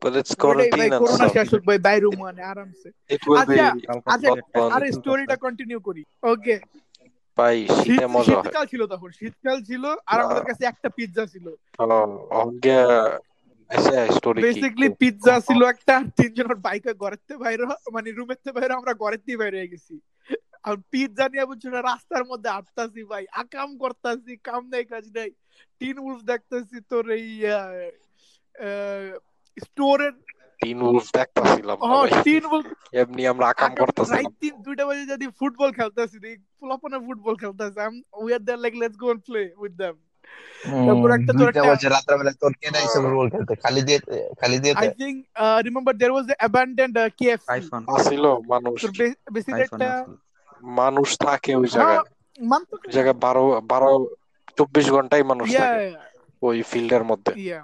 but it's ওইটাই ভাই quarantine and করোনা stuff শেষ হোক ভাই বাইরে মানে আরামসে it will be আচ্ছা, কালকে আচ্ছা, থেকে একটা আরে আরে কিছু স্টোরিটা করতে- কন্টিনিউ করি ওকে ভাই শীতে মজা হয় শীতকাল ছিল তখন শীতকাল ছিল আর না। আমাদের কাছে একটা পিৎজা ছিল বেসিক্যালি পিৎজা ছিল একটা তিনজনের বাইকে বাইরে মানে থেকে বাইরে আমরা বাইরে গেছি। আর পিৎজা নিয়ে বুঝছ না রাস্তার মধ্যে হাঁটতাছি ভাই। আকাম করতাছি কাম নাই কাজ নাই। টিন উলফ দেখতেছি তোর এই স্টোরের তিন উলফ দেখতাছিলাম হ্যাঁ টিন উলফ এমনি আমরা আকাম করতেছিলাম। রাইট তিন দুইটা বাজে যদি ফুটবল খেলতেছি দেখ ফুলাপনে ফুটবল খেলতেছি। আম we are there like let's go and play with them তারপর একটা তোর তোর কে নাই ফুটবল খেলতে খালি দিয়ে খালি দিয়ে I think remember there was abandoned KFC iPhone আসিল মানুষ বেসিক্যালি একটা মানুষ থাকে ওই জায়গায় ঘন্টাই মানুষ থাকে ফিল্ডের মধ্যে ইয়া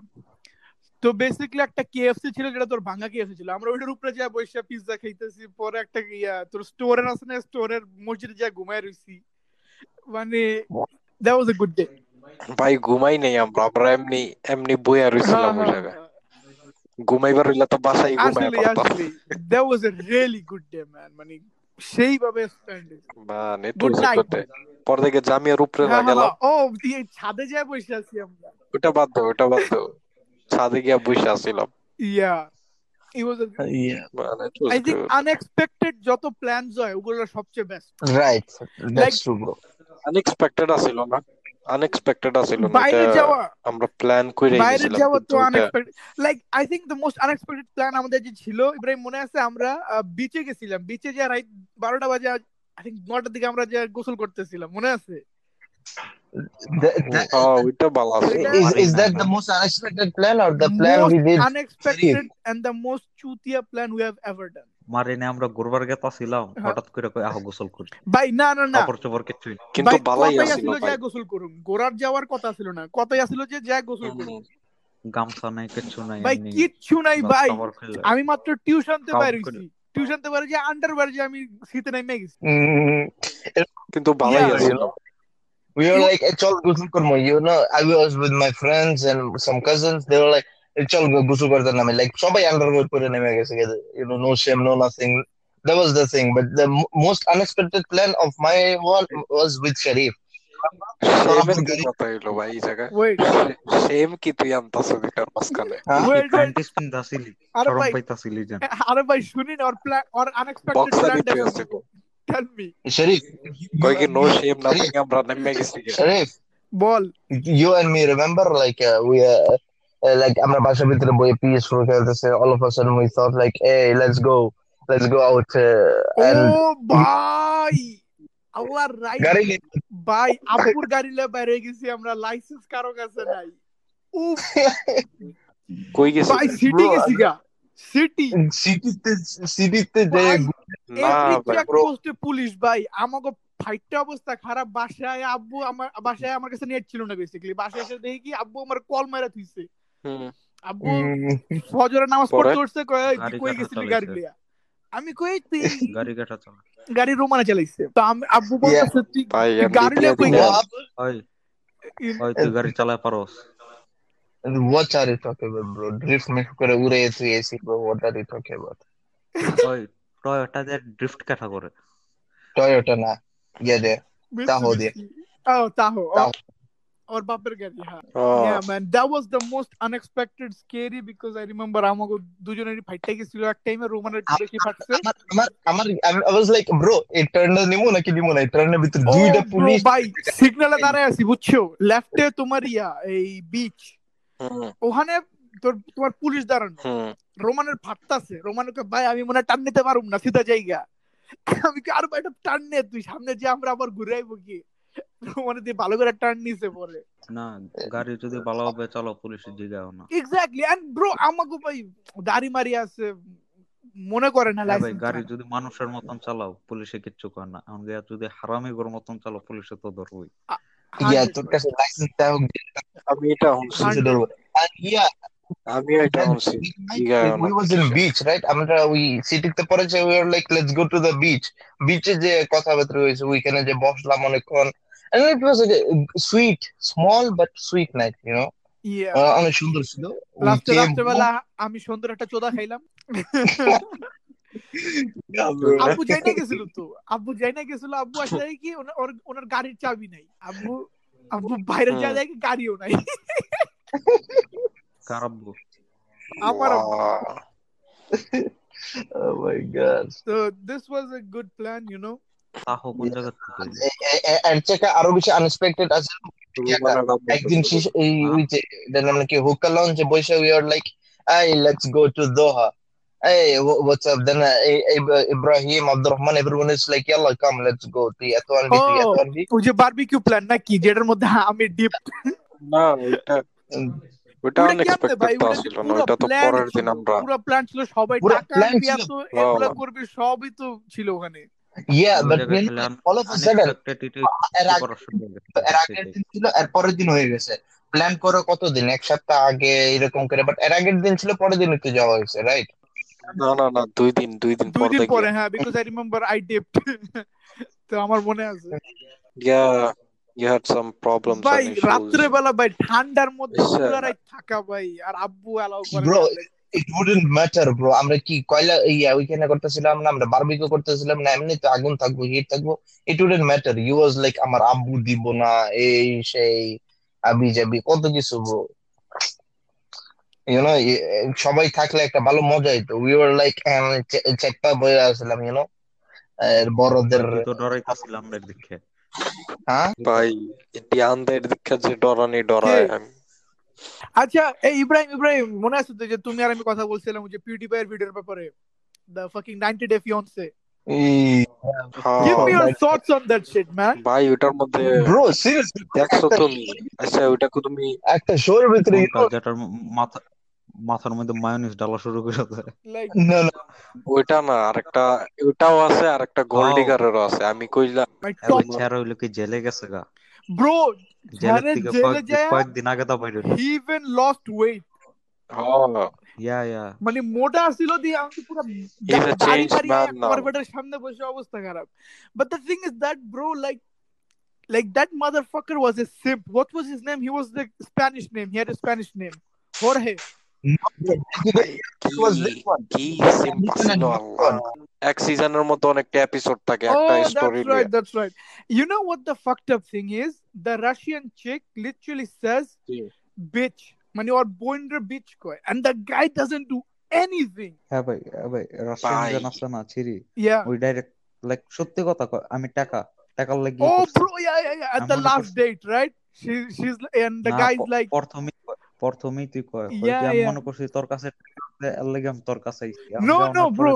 তো বেসিক্যালি একটা কেএফসি ছিল যেটা তোর ভাঙা কেএফসি ছিল আমরা ওইটার উপরে যা বসে পিৎজা খাইতেছি পরে একটা ইয়া তোর স্টোরের আছে না স্টোরের মসজিদে যা ঘুমায় রইছি মানে that was a good day ভাই ঘুমাই নেই আমরা। আমরা এমনি এমনি বইয়া রইছিলাম ওই জায়গায়। ঘুমাইবার হইলে তো বাসায় ঘুমাই পারতাম। That was a really good day man মানে সেইভাবে স্পেন্ড মান. পর থেকে জামিয়ার উপরে না গেলাম ও দিয়ে ছাদে যায় বসে আছি আমরা। ওটা বাদ দাও ওটা বাদ দাও। ছাদে গিয়া বসে আসছিলাম ইয়া it was good. যত প্ল্যানস হয় ওগুলো সবচেয়ে best right Like- that's true bro unexpected আছিল না? আনএক্সপেক্টেড আছিল বাইরে যাওয়া আমরা প্ল্যান করে বাইরে যাওয়া তো unexpected like I think the most unexpected plan আমাদের যে ছিল ইব্রাহিম মনে আছে আমরা বিচে গেছিলাম। বিচে যে রাইট বারোটা বাজে আই থিংক নটার দিকে আমরা যে গোসল করতেছিলাম মনে আছে? Is is that the most unexpected plan or the plan most we did? unexpected and the most chutia plan we have ever done মারিনে আমরা ঘুরবার গেতাছিলাম ছিলাম হঠাৎ করে কই আহ গোসল করি ভাই না না না কাপড় চোপড় কিছুই না। কিন্তু কথাই আছিল ভাই গোসল করুম গোড়ার যাওয়ার কথা ছিল না কথাই আছিল যে যা গোসল করুম গামছা নাই কিচ্ছু নাই ভাই কিচ্ছু নাই ভাই আমি মাত্র টিউশন তে বাইরে করে। হইছি টিউশন তে বাইরে যে আন্ডারওয়্যার যে আমি শীতে নাই গেছি কিন্তু ভালোই Yeah. আছিল we were like, "Eh, chol, go to Kurmo." You know, I was with my friends and some cousins. They were like, it's all Gusu Bardhaname. Like, Shobai undergo You know, no shame, no nothing. That was the thing. But the m- most unexpected plan of my one was with Sharif. Sharif बोल you and me remember like we Uh, like আমরা বাসার ভিতরে বইয়ে PS four খেলতেছে all of আসন we thought like a let's go let's go out and ও ভাই আল্লাহর right গাড়ি ভাই আপুর গাড়ি লয়ে বাইরে গেছি আমরা লাইসেন্স কারও কাছে নাই। উফ। কই গেছে? ভাই সিটি গেছি গা। সিটি সিটিতে সিটিতে যে পোস্টে পুলিশ ভাই আমাকে ফাইটটা অবস্থা খারাপ। বাসায় আব্বু আমার বাসায় আমার কাছে নেট ছিল না বেসিক্যালি বাসায় এসে দেখি আব্বু আমার কল মারা থুইছে। হুম আব্বু উম, ফজরের নামাজ পরে পড়তে উঠছে কই তুই গাড়ি কই কাটা গেছিলি গাড়ি চালাইছে লিয়া আমি কই তুই গাড়ি কাটা চালা গাড়ি রোমানে চালাইছে তো আমি আব্বু yeah বলতেছে তুই ভাই তুই এমনি গাড়ি দিয়া লিয়া কই দিলে what গেলি happened ওই ইন- ওই তুই গাড়ি চালায় পারোস what are you talking about bro drift meet করে উড়ে তুই AC bro what are you talking about ওই টয়োটা দিয়ে ড্রিফট কাটা করে Toyota না ইয়ে দে তাহো দিয়ে মিৎসুবিশি ও তাহো বাপের গাড়ি হ্যাঁ ও Yeah, man, that was the most unexpected, scary because I remember আমাকে দুজনেরই ফাইটটা গেছিল এক টাইমে রোমানের আম- ফাটছে আমার আমার I was like bro এই টার্নটা নিমু নাকি নিমু না টার্নের ভিতরে দুইটা পুলিশ ভাই সিগন্যালে দাঁড়ায় আছি বুঝছ লেফটে তোমার ইয়া এই বিচ ওখানে তোর তোমার পুলিশ দাঁড়ানো রোমানের ফাটতাছে রোমানকে ভাই আমি মনে টান নিতে পারুম না সিধা জায়গা আমি কি আর ভাই এটা টান নে তুই সামনে যে আমরা আবার ঘুরে আইবো কি রোমানে দিয়ে ভালো করে টার্ন নিছে পরে। না গাড়ি যদি ভালোভাবে চালাও পুলিশের জিগাও না। এক্স্যাক্টলি এন্ড ব্রো আমাকে ভাই দাড়ি মারি আছে মনে করে না হ্যাঁ ভাই লাইসেন্স গাড়ি যদি মানুষের মতন চালাও পুলিশে কিচ্ছু করে না। এখন গিয়া যদি হারামি গর মতন চালাও পুলিশে তো ধরবই। ইয়া তোর কাছে লাইসেন্স হোক আমি এটা শুনছি। ধরবো। and yeah আমি এটা শুনছি। we, না we was in beach right? আমরা ওই সিটিতে পরে যে we were like let's go to the beach বিচে যে কথাবার্তা হয়েছে ওইখানে যে বসলাম অনেকক্ষণ। and it was like a sweet small but sweet night you know ইয়া আহ, অনেক সুন্দর ছিল we লাস্টে came রাত্রেবেলা home আমি সুন্দর একটা চোদা খাইলাম Yeah, bro. আব্বু যাই না গেছিল তো আব্বু যাই না গেছিল আব্বু আসলে কি ওনার ওর- ওনার গাড়ির চাবি নাই আব্বু আব্বু বাইরে যা হুম দেখি গাড়িও নাই কারাব্বু আমার আব্বু ওয়াও oh my god তো this was a good plan you know তাহো কোন জায়গা থেকে হইল এ- এ- এর থেকে আরও বেশি আনএক্সপেক্টেড আছে। আব্বু একদিন এই হ্যাঁ। ওই যে এটার কি হুক্কা লঞ্চে বসে উই আর লাইক এই লেটস গো টু দোহা এই what's up then Ibrahim Abdur Rahman everyone is like ইয়াল্লা কাম লেটস গো তুই এত আনবি তুই এত আনবি ওই যে বারবিকিউ প্ল্যান নাকি যেটার মধ্যে আমি ডিপ না ওইটা ওটা আনএক্সপেক্টেড ছিল না পুরো তো প্ল্যান পরের দিন ছিল আমরা পুরো প্ল্যান ছিল সবাই টাকা এত এগুলা করবি সবই তো ছিল ওখানে। Yeah but all of a sudden এর আগের দিন ছিল এর পরের দিন হয়ে গেছে। প্ল্যান করো কতদিন? এক সপ্তাহ আগে এরকম করে বাট এর আগের দিন ছিল পরের দিন একটু যাওয়া হয়েছে রাইট না না না দুই দিন দুই দিন দুই দিন পরে হ্যাঁ because I remember I dipped তো আমার মনে আছে। Yeah you had some problems ভাই রাত্রে বেলা ভাই ঠান্ডার মধ্যে রাত থাকা ভাই আর আব্বু অ্যালাউ করে ইট উডেন্ট ম্যাটার ব্রো আমরা কি কয়লা ইয়া ওইখানে করতেছিলাম না আমরা বারবিকিউ করতেছিলাম না এমনিতে আগুন থাকব হিট থাকব it wouldn't matter you was like আমার আব্বু দিব না এই সেই আবি যাবি কত কিছু ব্রো ইউ নো সবাই থাকলে একটা ভালো মজা হইতো। উই ওয়ার লাইক চেকপা বয়ে আসলাম ইউ নো বড়দের তো ডরাইতাছিলাম আমরা দেখে হ্যাঁ? ভাই ইন্ডিয়ানদের দিকে যে ডরানি ডরায় আমি। আচ্ছা এই ইব্রাহিম ইব্রাহিম মনে আছে তো যে তুমি আর আমি কথা বলছিলাম ওই যে পিউডিফাই এর ভিডিওর ব্যাপারে? দ্য ফাকিং 90 ডে ফিয়ান্সে ভাই ওটার মধ্যে ব্রো সিরিয়াসলি দেখছ তুমি আচ্ছা ওটাকে তুমি একটা শোর ভিতরে যেটার মাথা মাথার মধ্যে মায়োনিজ ডালা শুরু করে দেয়। না না। ওইটা না আরেকটা ওটাও আছে আর একটা গোল্ড আছে। আমি কইলাম হইল কি জেলে গেছে গা? ব্রো জেলের ঝাড়ে থেকে জেলে কয়েক যায় কয়েকদিন আগে তো বাইরে হি ইভেন লস্ট ওয়েট হ্যাঁ ইয়া ইয়া মানে মোটা ছিল দিয়ে আমি পুরো He's a দাড়ি changed মারি man now. কর্পোরেটের সামনে বসে অবস্থা খারাপ but the thing is that bro like like that motherfucker was a simp what was his name he was the spanish name he had a spanish name jorge No, bro, ভাই it was কি this one. কি simple Listen ছিল and Allah listen. এক সিজনের মধ্যে অনেকটা episode থাকে একটা Oh, story that's right. That's right. You know what the fucked up thing is? The Russian chick literally says, bitch. Money or boinder bitch koi. And the guy doesn't do anything. হ্যাঁ ভাই হ্যাঁ ভাই Russian ভাই জন আছে না চিরি Yeah. ওই direct like সত্যি কথা কয় আমি টাকা টাকার লাগি Oh, করছি bro. Yeah, yeah, yeah. At আমি the মনে last করছি date, right? She, she's, and প্রথমেই তুই কয় আমি মনে করছি তোর কাছে এলাকাম তোর কাছে no no bro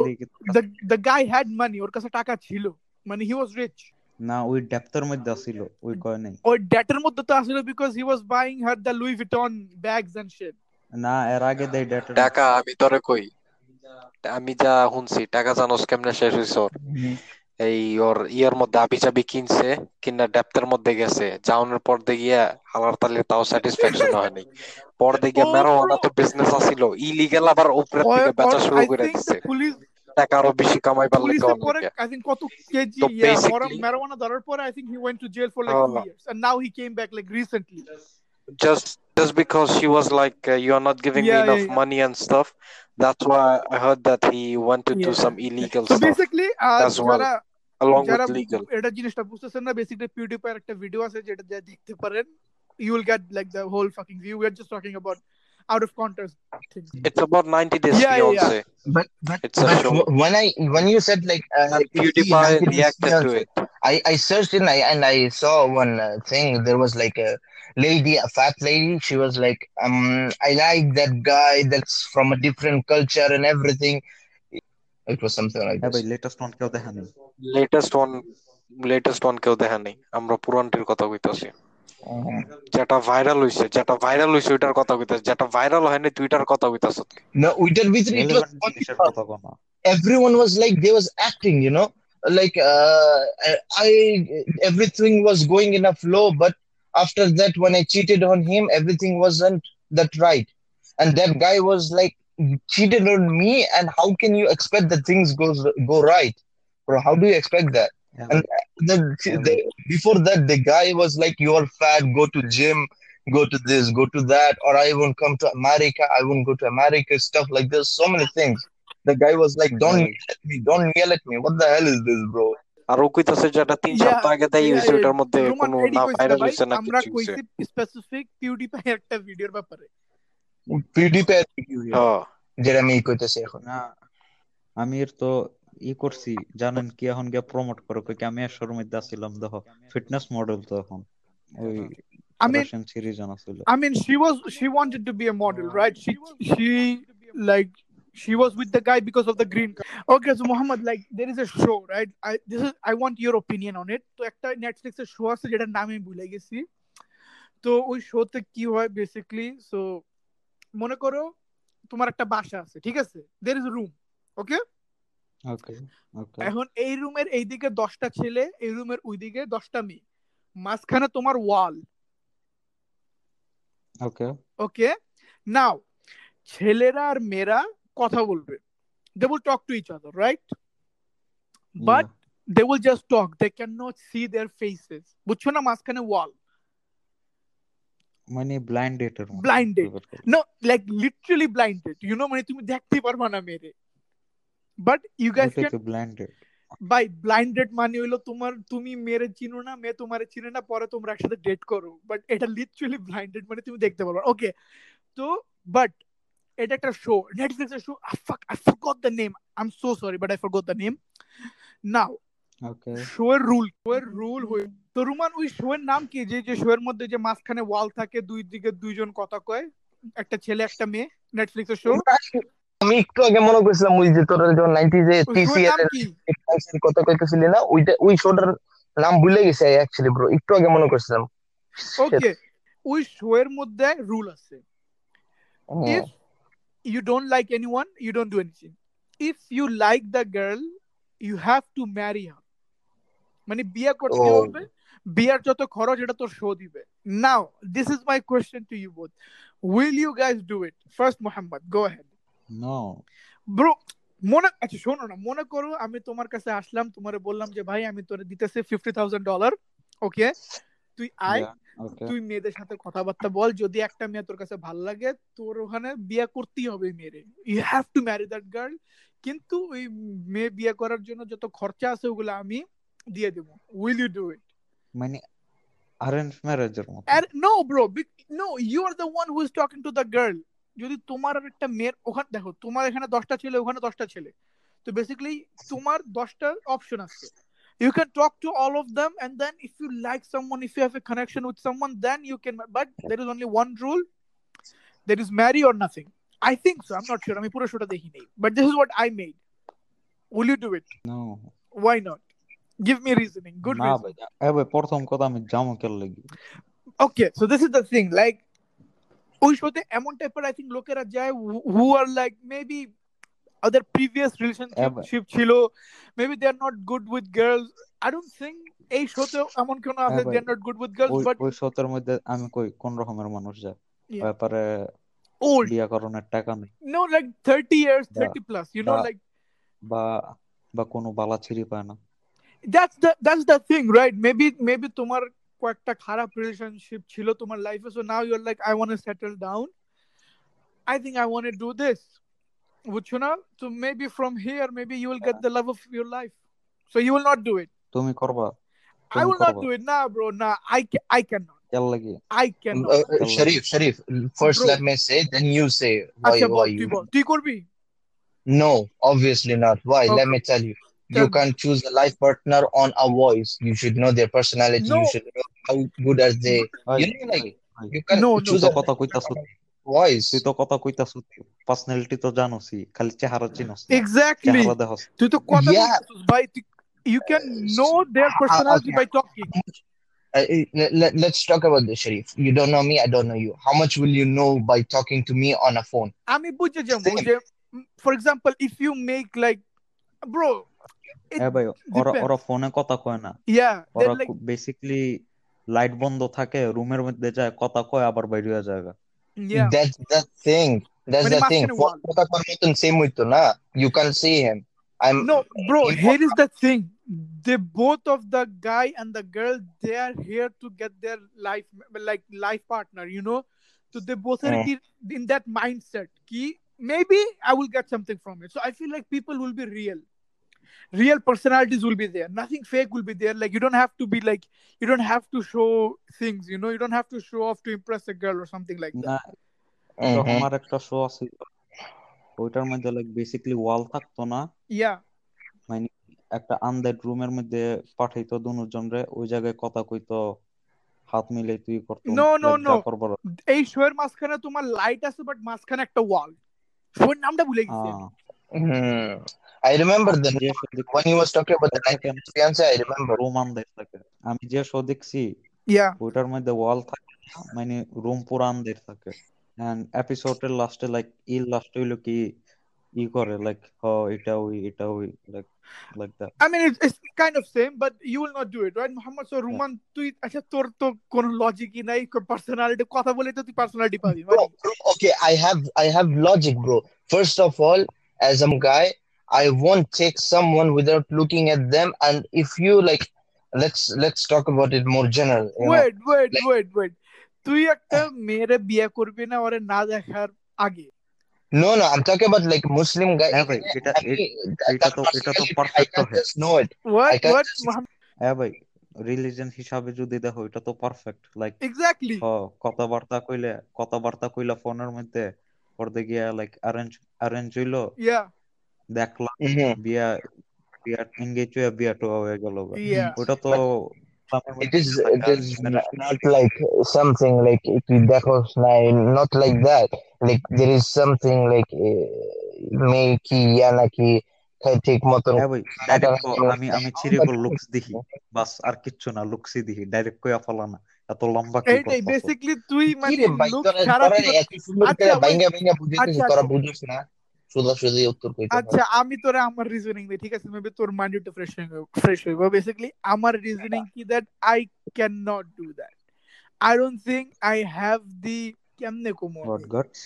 the guy had money ওর কাছে টাকা ছিল। মানে হি ওয়াজ রিচ না ওই ডেপ্থের মধ্যে ছিল ওই কয় নাই। ওই ডেটের মধ্যে তো আসলো because he was buying her the Louis Vuitton bags and shit না এর আগে দেই ডেট টাকা আমি তোরে কই? আমি যা শুনছি টাকা জানোস কেমনে শেষ হইছে এই ওর ইয়ার মধ্যে আবি চাবি কিনছে কিনা ডেপ্থের মধ্যে গেছে। যাওনের পর দেখিয়া হালার তালে তাও স্যাটিসফ্যাকশন হয়নি। পর দেখিয়া ম্যারোয়ানা তো বিজনেস আছিল। ইলিগাল আবার উপরে থেকে বেচা শুরু করে দিচ্ছে টাকা আরও বেশি কামাই পারলে পরে আই থিংক কত কেজি ইয়া ম্যারোয়ানা ধরার পরে I think he went to jail for like 2 years and now he came back like recently just just because she was like uh, you are not giving me Yeah, yeah, enough yeah. money and stuff that's why I heard that he went to do Yeah. some illegal So stuff basically uh, as well যারা along যারা with legal এটা জিনিসটা বুঝতেছেন না basically পিউডিফায়ার একটা video আছে যেটা যা দেখতে পারেন you will get like the whole fucking view we're just talking about out of context things it's about 90 days yeah yeah yeah fiance But but it's a but show w- when I when you said like uh, and 50, PewDiePie 90 days reacted to fiance, it I I searched in I and I saw one uh, thing. There was like a lady, a fat lady. She was like, um, I like that guy that's from a different culture and everything. It was something like হ্যাঁ this. ভাই latest one কেউ দেখেনি latest one latest one কেউ দেখে নাই আমরা পুরানটির কথা কইতাছি Uh-huh. যেটা ভাইরাল হইছে যেটা ভাইরাল হইছে ওইটার কথা কইতাছি যেটা ভাইরাল হয়নি তুইটার কথা কইতাছ No, Uitar Vitri, it was relevant funny. জিনিসের Uh, কথা কো না everyone was like they was acting, you know, like uh, I everything was going in a flow, but after that, when I cheated on him, everything wasn't that right, and that guy was like cheated on me, and how can you expect that things goes go right, bro? How do you expect that? হ্যাঁ And ভাই then হ্যাঁ the, ভাই before that, the guy was like, "You're fat. Go to gym. Go to this. Go to that. Or I won't come to America. I won't go to America. Stuff like this. So many things." The guy was like, "Don't হ্যাঁ ভাই yell at me. Don't yell at me. What the hell is this, bro?" আর ও কইতাছে যেটা তিন yeah সপ্তাহ আগে তাই yeah হইছে yeah ওইটার মধ্যে রোমান কোনো এডি না কইছে না ভাইরাল ভাই হইছে না আমরা কিছু হইছে কইছি স্পেসিফিক পিউডিফাই একটা ভিডিওর ব্যাপারে PewDiePie হ্যাঁ যেটা আমি কইতেছি এখন না আমি এর তো ই করছি জানেন কি এখন গিয়ে প্রমোট করে কই কি আমি এর মধ্যে আছিলাম দেখো ফিটনেস মডেল তো এখন ওই I mean সিরিজ জানা ছিল I mean she was she wanted to be a model right she she like she was with the guy because of the green card. Okay, so Muhammad, like there is a show, right? I this is I want your opinion on it. তো একটা Netflix এর show আছে যেটার নাম আমি ভুলে গেছি তো ওই শোতে কি হয় বেসিক্যালি সো মনে করো তোমার একটা বাসা আছে ঠিক আছে দের ইজ রুম ওকে এখন এই রুমের এইদিকে দশটা ছেলে এই রুমের ওইদিকে দশটা মেয়ে। মাঝখানে তোমার ওয়াল। ওকে। ওকে নাও ছেলেরা আর মেয়েরা কথা বলবে। They will talk to each other right but they will just talk they can not see their faces বুঝছ না মাঝখানে ওয়াল? মানে ব্লাইন্ড ডেটের Blind date. No like literally blinded you know মানে তুমি দেখতে পারবা না মেরে বাট ইউ গাইস ক্যান তো ব্লাইন্ড বাই ব্লাইন্ডেড মানে হইল তোমার তুমি মেরে চিনো না মেয়ে তোমারে চিনে না পরে তোমরা একসাথে ডেট করো। বাট এটা লিটারালি ব্লাইন্ডেড মানে তুমি দেখতে পারবা। ওকে তো বাট এটা একটা শো নেটফ্লিক্স এর show fuck I forgot the name I am so sorry but I forgot the name now okay show এর রুল শো এর রুল হই তো রুমান ওই শো এর নাম কি? যে যে শো এর মধ্যে যে মাঝখানে ওয়াল থাকে দুই দিকে দুইজন কথা কয় একটা ছেলে একটা মেয়ে নেটফ্লিক্স এর শো আমি একটু আগে মনে করছিলাম ওই যে তোর যখন টিসিএল এর কথা কইতেছিলি না? ওইটা ওই শোটার নাম ভুলে গেছি অ্যাকচুয়ালি ব্রো একটু আগে মনে করছিলাম। ওকে ওই শো এর মধ্যে রুল আছে। you don't like anyone, you don't do anything. If you like the girl, you have to marry her. মানে বিয়ে করতে. হবে বিয়ার যত খরচ এটা তোর শো দিবে। Now this is my question to you both will you guys do it first Mohammad go head no bro মনে আচ্ছা শোনো না মনে করো আমি তোমার কাছে আসলাম তোমারে বললাম যে ভাই আমি তোরে দিতেছি ফিফটি থাউজেন্ড ডলার ওকে তুই আয় তুই মেয়েদের সাথে কথাবার্তা বল যদি একটা মেয়ে তোর কাছে ভালো লাগে তোর ওখানে বিয়ে করতেই হবে মেয়েরে। You have to marry that girl কিন্তু ওই মেয়ে বিয়ে করার জন্য যত খরচা আছে ওগুলো আমি দিয়ে দেবো। উইল ইউ ডু ইট মানে অ্যারেঞ্জ ম্যারেজের মতো? আর no bro no you are the one who is talking to the girl যদি তোমার আর একটা মেয়ের ওখানে দেখো তোমার এখানে দশটা ছেলে ওখানে দশটা ছেলে তো বেসিক্যালি তোমার দশটা অপশন আছে you can talk to all of them and then if you like someone if you have a connection with someone then you can but there is only one rule there is marry or nothing i think so i'm not sure আমি পুরো শোটা দেখিনি but this is what i made will you do it no why not give me reasoning good না reason ভাই এ ভাই প্রথম কথা আমি জামু কেন লাগি okay so this is the thing like ওই শোতে এমন টাইপের আই থিঙ্ক লোকেরা যায় হু আর লাইক মেবি ওদের প্রিভিয়াস রিলেশনশিপ ছিল maybe they are not good with girls I don't think এই শোতে এমন কেন আছে they are not good with girls but ওই শতের মধ্যে আমি কই কোন রকমের মানুষ যায়? ব্যাপারে ওল্ড বিয়া করানোর টাকা নেই। নো লাইক 30 ইয়ার্স বা 30 প্লাস ইউ নো লাইক বা বা কোনো বালা ছিড়ি পায় না। That's the that's the thing right? Maybe maybe তোমার কয়েকটা খারাপ রিলেশনশিপ ছিল তোমার লাইফে so now you R like I want to settle down I think I want to do this. বুঝছো না? So maybe from here, maybe you will get the love of your life. So you will not do it. তুমি করবা I তুমি will not করবা do it. Nah, bro. Nah, I ca- I cannot. কেন লাগি I cannot. Uh, uh, Sharif, Sharif, first Bro. let me say, then you say why আচ্ছা why বল তুই you বল তুই করবি No, obviously not. Why? Let Okay. me tell you. Tell You me. can't choose a life partner on a voice. You should know their personality. No. You should know how good are they. ভাই You know, like ভাই ভাই you can No, no. তুই choose তো a কথা কইতাছ voice. তুই তো কথা কইতাছ personality তো জানোসই খালি চেহারা চিনস না Exactly. চেহারা দেখস তুই তো কথা Yeah. বলছিস ভাই তুই you can know their Uh, personality okay. by talking. Uh, let, let, let's talk about this, Sharif. You don't know me, I don't know you. How much will you know by talking to me on a phone? আমি বুঝে যাবো Same. যে for example if you make like bro it হ্যাঁ ভাই ওরা depends. ওরা ফোনে কথা কয় না yeah ওরা they're like বেসিক্যালি লাইট বন্ধ থাকে রুমের মধ্যে যায় কথা কয় আবার বাইরে হয়ে যায় yeah That's the thing. That's মানে the thing. মাঝখানে Phone wall কথা করার মতন same হইতো না. You can see him. I'm No, bro, in here is the thing. They both of the guy and the girl, they are here to get their life like life partner, you know. So they both are Mm. in, in that mindset. Ki maybe I will get something from it. So I feel like people will be real. Real personalities will be there. Nothing fake will be there. Like you don't have to be like you don't have to show things, you know. You don't have to show off to impress a girl or something like that. না Mhm. আর একটা show আছে ওইটার মধ্যে like basically ওয়াল থাকতো না Yeah. মানে একটা আনদেড রুমের মধ্যে পাঠাইতো দুজন রে ওই জায়গায় কথা কইতো হাত মিলাই তুই করতো No, no, লাইক no. যা করবার এই শোয়ের মাঝখানে তোমার লাইট আছে বাট মাঝখানে একটা ওয়াল শোয়ের নামটা ভুলে গেছি। Hmm. I remember the যে when he was talking about the 90 fiance, I remember. Room আন্দাজ থাকে আমি যে শো দেখছি Yeah. ওইটার মধ্যে ওয়াল থাকে মানে রুম পুরো আন্দাজ থাকে এন্ড এপিসোডের লাস্টে লাইক ই লাস্ট হইল কি ই করে লাইক হ এটা ওই এটা ওই like like that I mean, it's, it's kind of same, but you will not do it, right, Muhammad? So, Ruman, তুই আচ্ছা তোর তো কোনো লজিকই নাই পার্সোনালিটি কথা বলে তো তুই পার্সোনালিটি পাবি মানে okay, I have I have logic, bro. First of all, as a guy, I won't take someone without looking at them. And if you like, let's let's talk about it more general. You know, wait like wait wait তুই একটা মেয়েরে বিয়ে করবি না ওরে না দেখার আগে no, no, I'm talking about like Muslim guy. হ্যাঁ ভাই এটা I এটা তো এটা তো পারফেক্ট হয় just know it. I what what হ্যাঁ ভাই রিলিজন হিসাবে যদি দেখো এটা তো পারফেক্ট লাইক এক্স্যাক্টলি হ কথাবার্তা কইলে কথাবার্তা কইলা ফোনের মধ্যে পরে গিয়া লাইক অ্যারেঞ্জ অ্যারেঞ্জ হইল ইয়া দেখলাম Mhm. বিয়া বিয়া এঙ্গেজ হয়ে বিয়া টোয়া হয়ে গেল ওটা তো it is it is not like something like if you দেখো না, not like that. Like there is something like মেয়ে কি ইয়া নাকি ঠিক মতন হ্যাঁ আমি আমি but চিরিকল লুকস দেখি। বাস আর কিচ্ছু না লুকসই দেখি। ডাইরেক্ট কইয়া ফেলা না। এত লম্বা কি এইটাই বেসিক্যালি তুই মানে লুক তোরা ছাড়া তোরা তুই কর- এত সুন্দর করে আচ্ছা বাইঙ্গা বাইঙ্গা আচ্ছা তোরা বুঝিস না? উত্তর কইতে আচ্ছা আমি তোরে আমার রিজনিং দে ঠিক আছে? মেবি তোর মাইন্ড ফ্রেশ হয়ে ফ্রেশ হইব বেসিক্যালি আমার রিজনিং কি that I can not do that I don't think I have the কেমনে Como not guts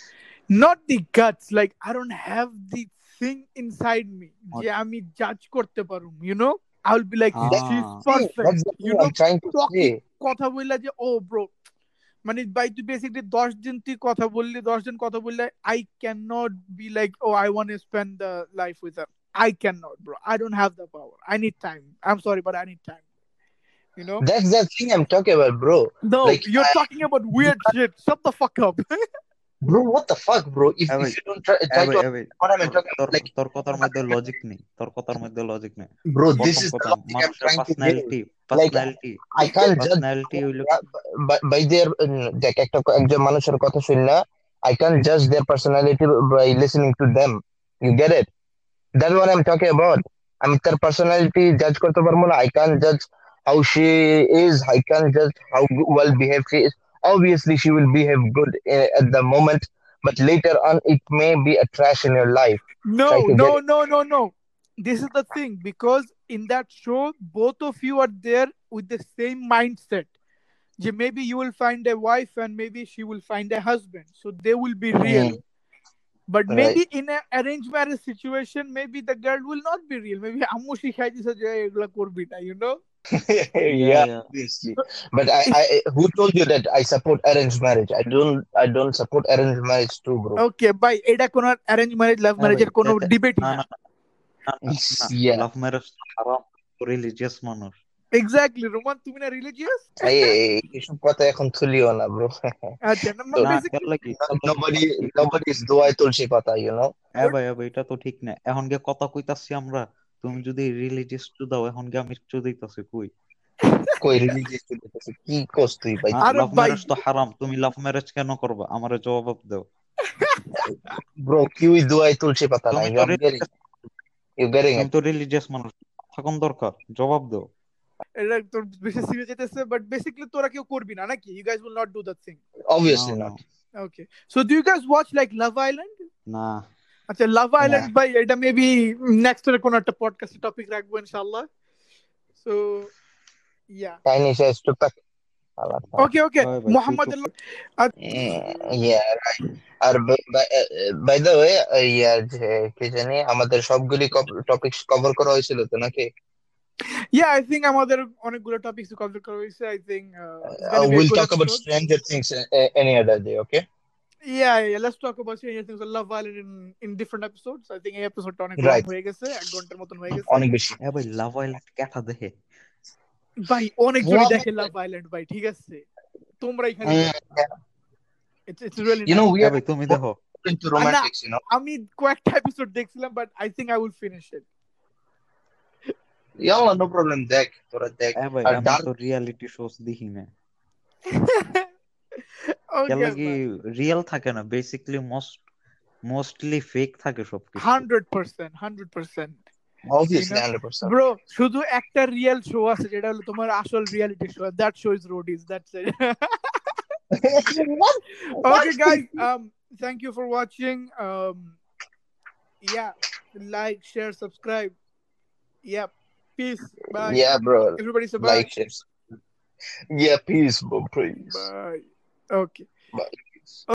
not the guts like I don't have the thing inside me যে আমি জাজ করতে পারুম you know I will be like she is perfect you know কথা বললা যে oh, ও ব্রো মানে বাই তুই বেসিকলি দশ দিন তুই কথা বললি দশ দিন কথা বললে I can not be like oh I want spend the life with her I cannot, bro. I don't have the power. I need time. I'm sorry, but I need time. You know? That's the thing I'm talking about, bro. No, Like, you're I- talking about weird shit. Shut the fuck up. Bro, what the fuck, bro? If, Hey, if you don't try, try A to ভাই, এ ভাই, what I'm তোর- talking তোর about, like, তোর কথার মধ্যে logic নেই তোর কথার মধ্যে লজিক নেই bro, this প্রথম is the কথা logic I'm মানুষের trying to get. Personality Like, personality I can't judge personality হইলো by, by their uh, দেখ একটা একজন মানুষের কথা শুনলা I can't judge their personality by listening to them. You get it? That's what I'm talking about. আমি তার personality judge করতে পারবো না. I can't judge how she is. I can't judge how well behaved she is. Obviously, she will behave good eh, at the moment, but later on, it may be a trash in your life. No, no, no, no, no. This is the thing because in that show, both of you are there with the same mindset. Maybe you will find a wife and maybe she will find a husband. So they will be mm. real. But maybe in an arranged marriage situation, maybe the girl will not be real. Maybe Amushi Shikhaji Sajaya Egla Kurbita, you know? yeah, yeah, obviously. But I, I, who told you that I support arranged marriage? I don't, I don't support arranged marriage too, bro. Okay, bye. Eda kono arranged marriage, love marriage er kono debate না। Yeah. Love marriage haram, religious মানুষ। Exactly Roman তুমি না religious এইসব কথা এখন তুলিও না bro আচ্ছা nobody nobody is দোয়াই তুলসী পাতা ইউ নো হ্যাঁ ভাই এটা তো ঠিক না এখন কে কথা কইতাছি আমরা তুমি যদি রিলিজিয়াস টু দাও এখন কি আমি চু দিতাছি কই? কই রিলিজিয়াস টু তুলতেছে কি কোস তুই ভাই? আরে লাভ ভাই- ম্যারেজ তো হারাম তুমি লাভ ম্যারেজ কেন করবা? আমারে জবাব দাও। ব্রো কিউই দোয়ায় তুলসী পাতা না তুমি you তো are getting you getting তুমি it? তো রিলিজিয়াস মানুষ থাকুন দরকার জবাব দাও। এটা তোর বেশি সিরিয়াস যেতেছে বাট বেসিক্যালি তোরা কেউ করবি না নাকি? You guys will not do that thing not no, okay so do you guys watch like love island না। আচ্ছা লাভ আইল্যান্ড ভাই এটা মেবি নেক্সট এর কোন একটা পডকাস্টে টপিক রাখব ইনশাআল্লাহ। So yeah says to pack. আল্লাহ ওকে ওকে মোহাম্মদ তুই Mm, আর বাই দ্য ওয়ে ইয়া যে কি জানি আমাদের সবগুলি টপিকস কভার করা হয়েছিল তো নাকি? ইয়া আই থিংক আমাদের অনেকগুলো টপিকস কভার করা হয়েছে I think talk about Stranger Things uh, any other day okay? Yeah, yeah, let's talk about Stranger Things or Love Island in, in different episodes. I think এই episodeটা অনেক Right. long হয়ে গেছে এক ঘন্টার মতন হয়ে গেছে অনেক বেশি এ ভাই লাভ আইল্যান্ড কেটা দেখে ভাই অনেক জনই Wow. দেখে লাভ আইল্যান্ড ভাই ঠিক আছে তোমরা এখানে Mm, yeah. It's it's really you know we uh are ভাই তুমি দেখো into romantics you know আমি কয়েকটা এপিসোড দেখছিলাম but I think I will finish it ইয়াল্লা নো প্রবলেম দেখ তোরা দেখ এ ভাই আর আমি dark- তো রিয়ালিটি শোস দেখি না ওকে কেন কি রিয়েল থাকে না বেসিক্যালি মোস্ট মোস্টলি ফেক থাকে সবকিছু 100% 100% obviously You 100% ব্রো শুধু একটা রিয়েল শো আছে যেটা হলো তোমার আসল reality show that show is Roadies that's it what? okay guys um thank you for watching um yeah like share subscribe yeah peace bye yeah bro everybody say bye like share yeah peace bro please bye Ok.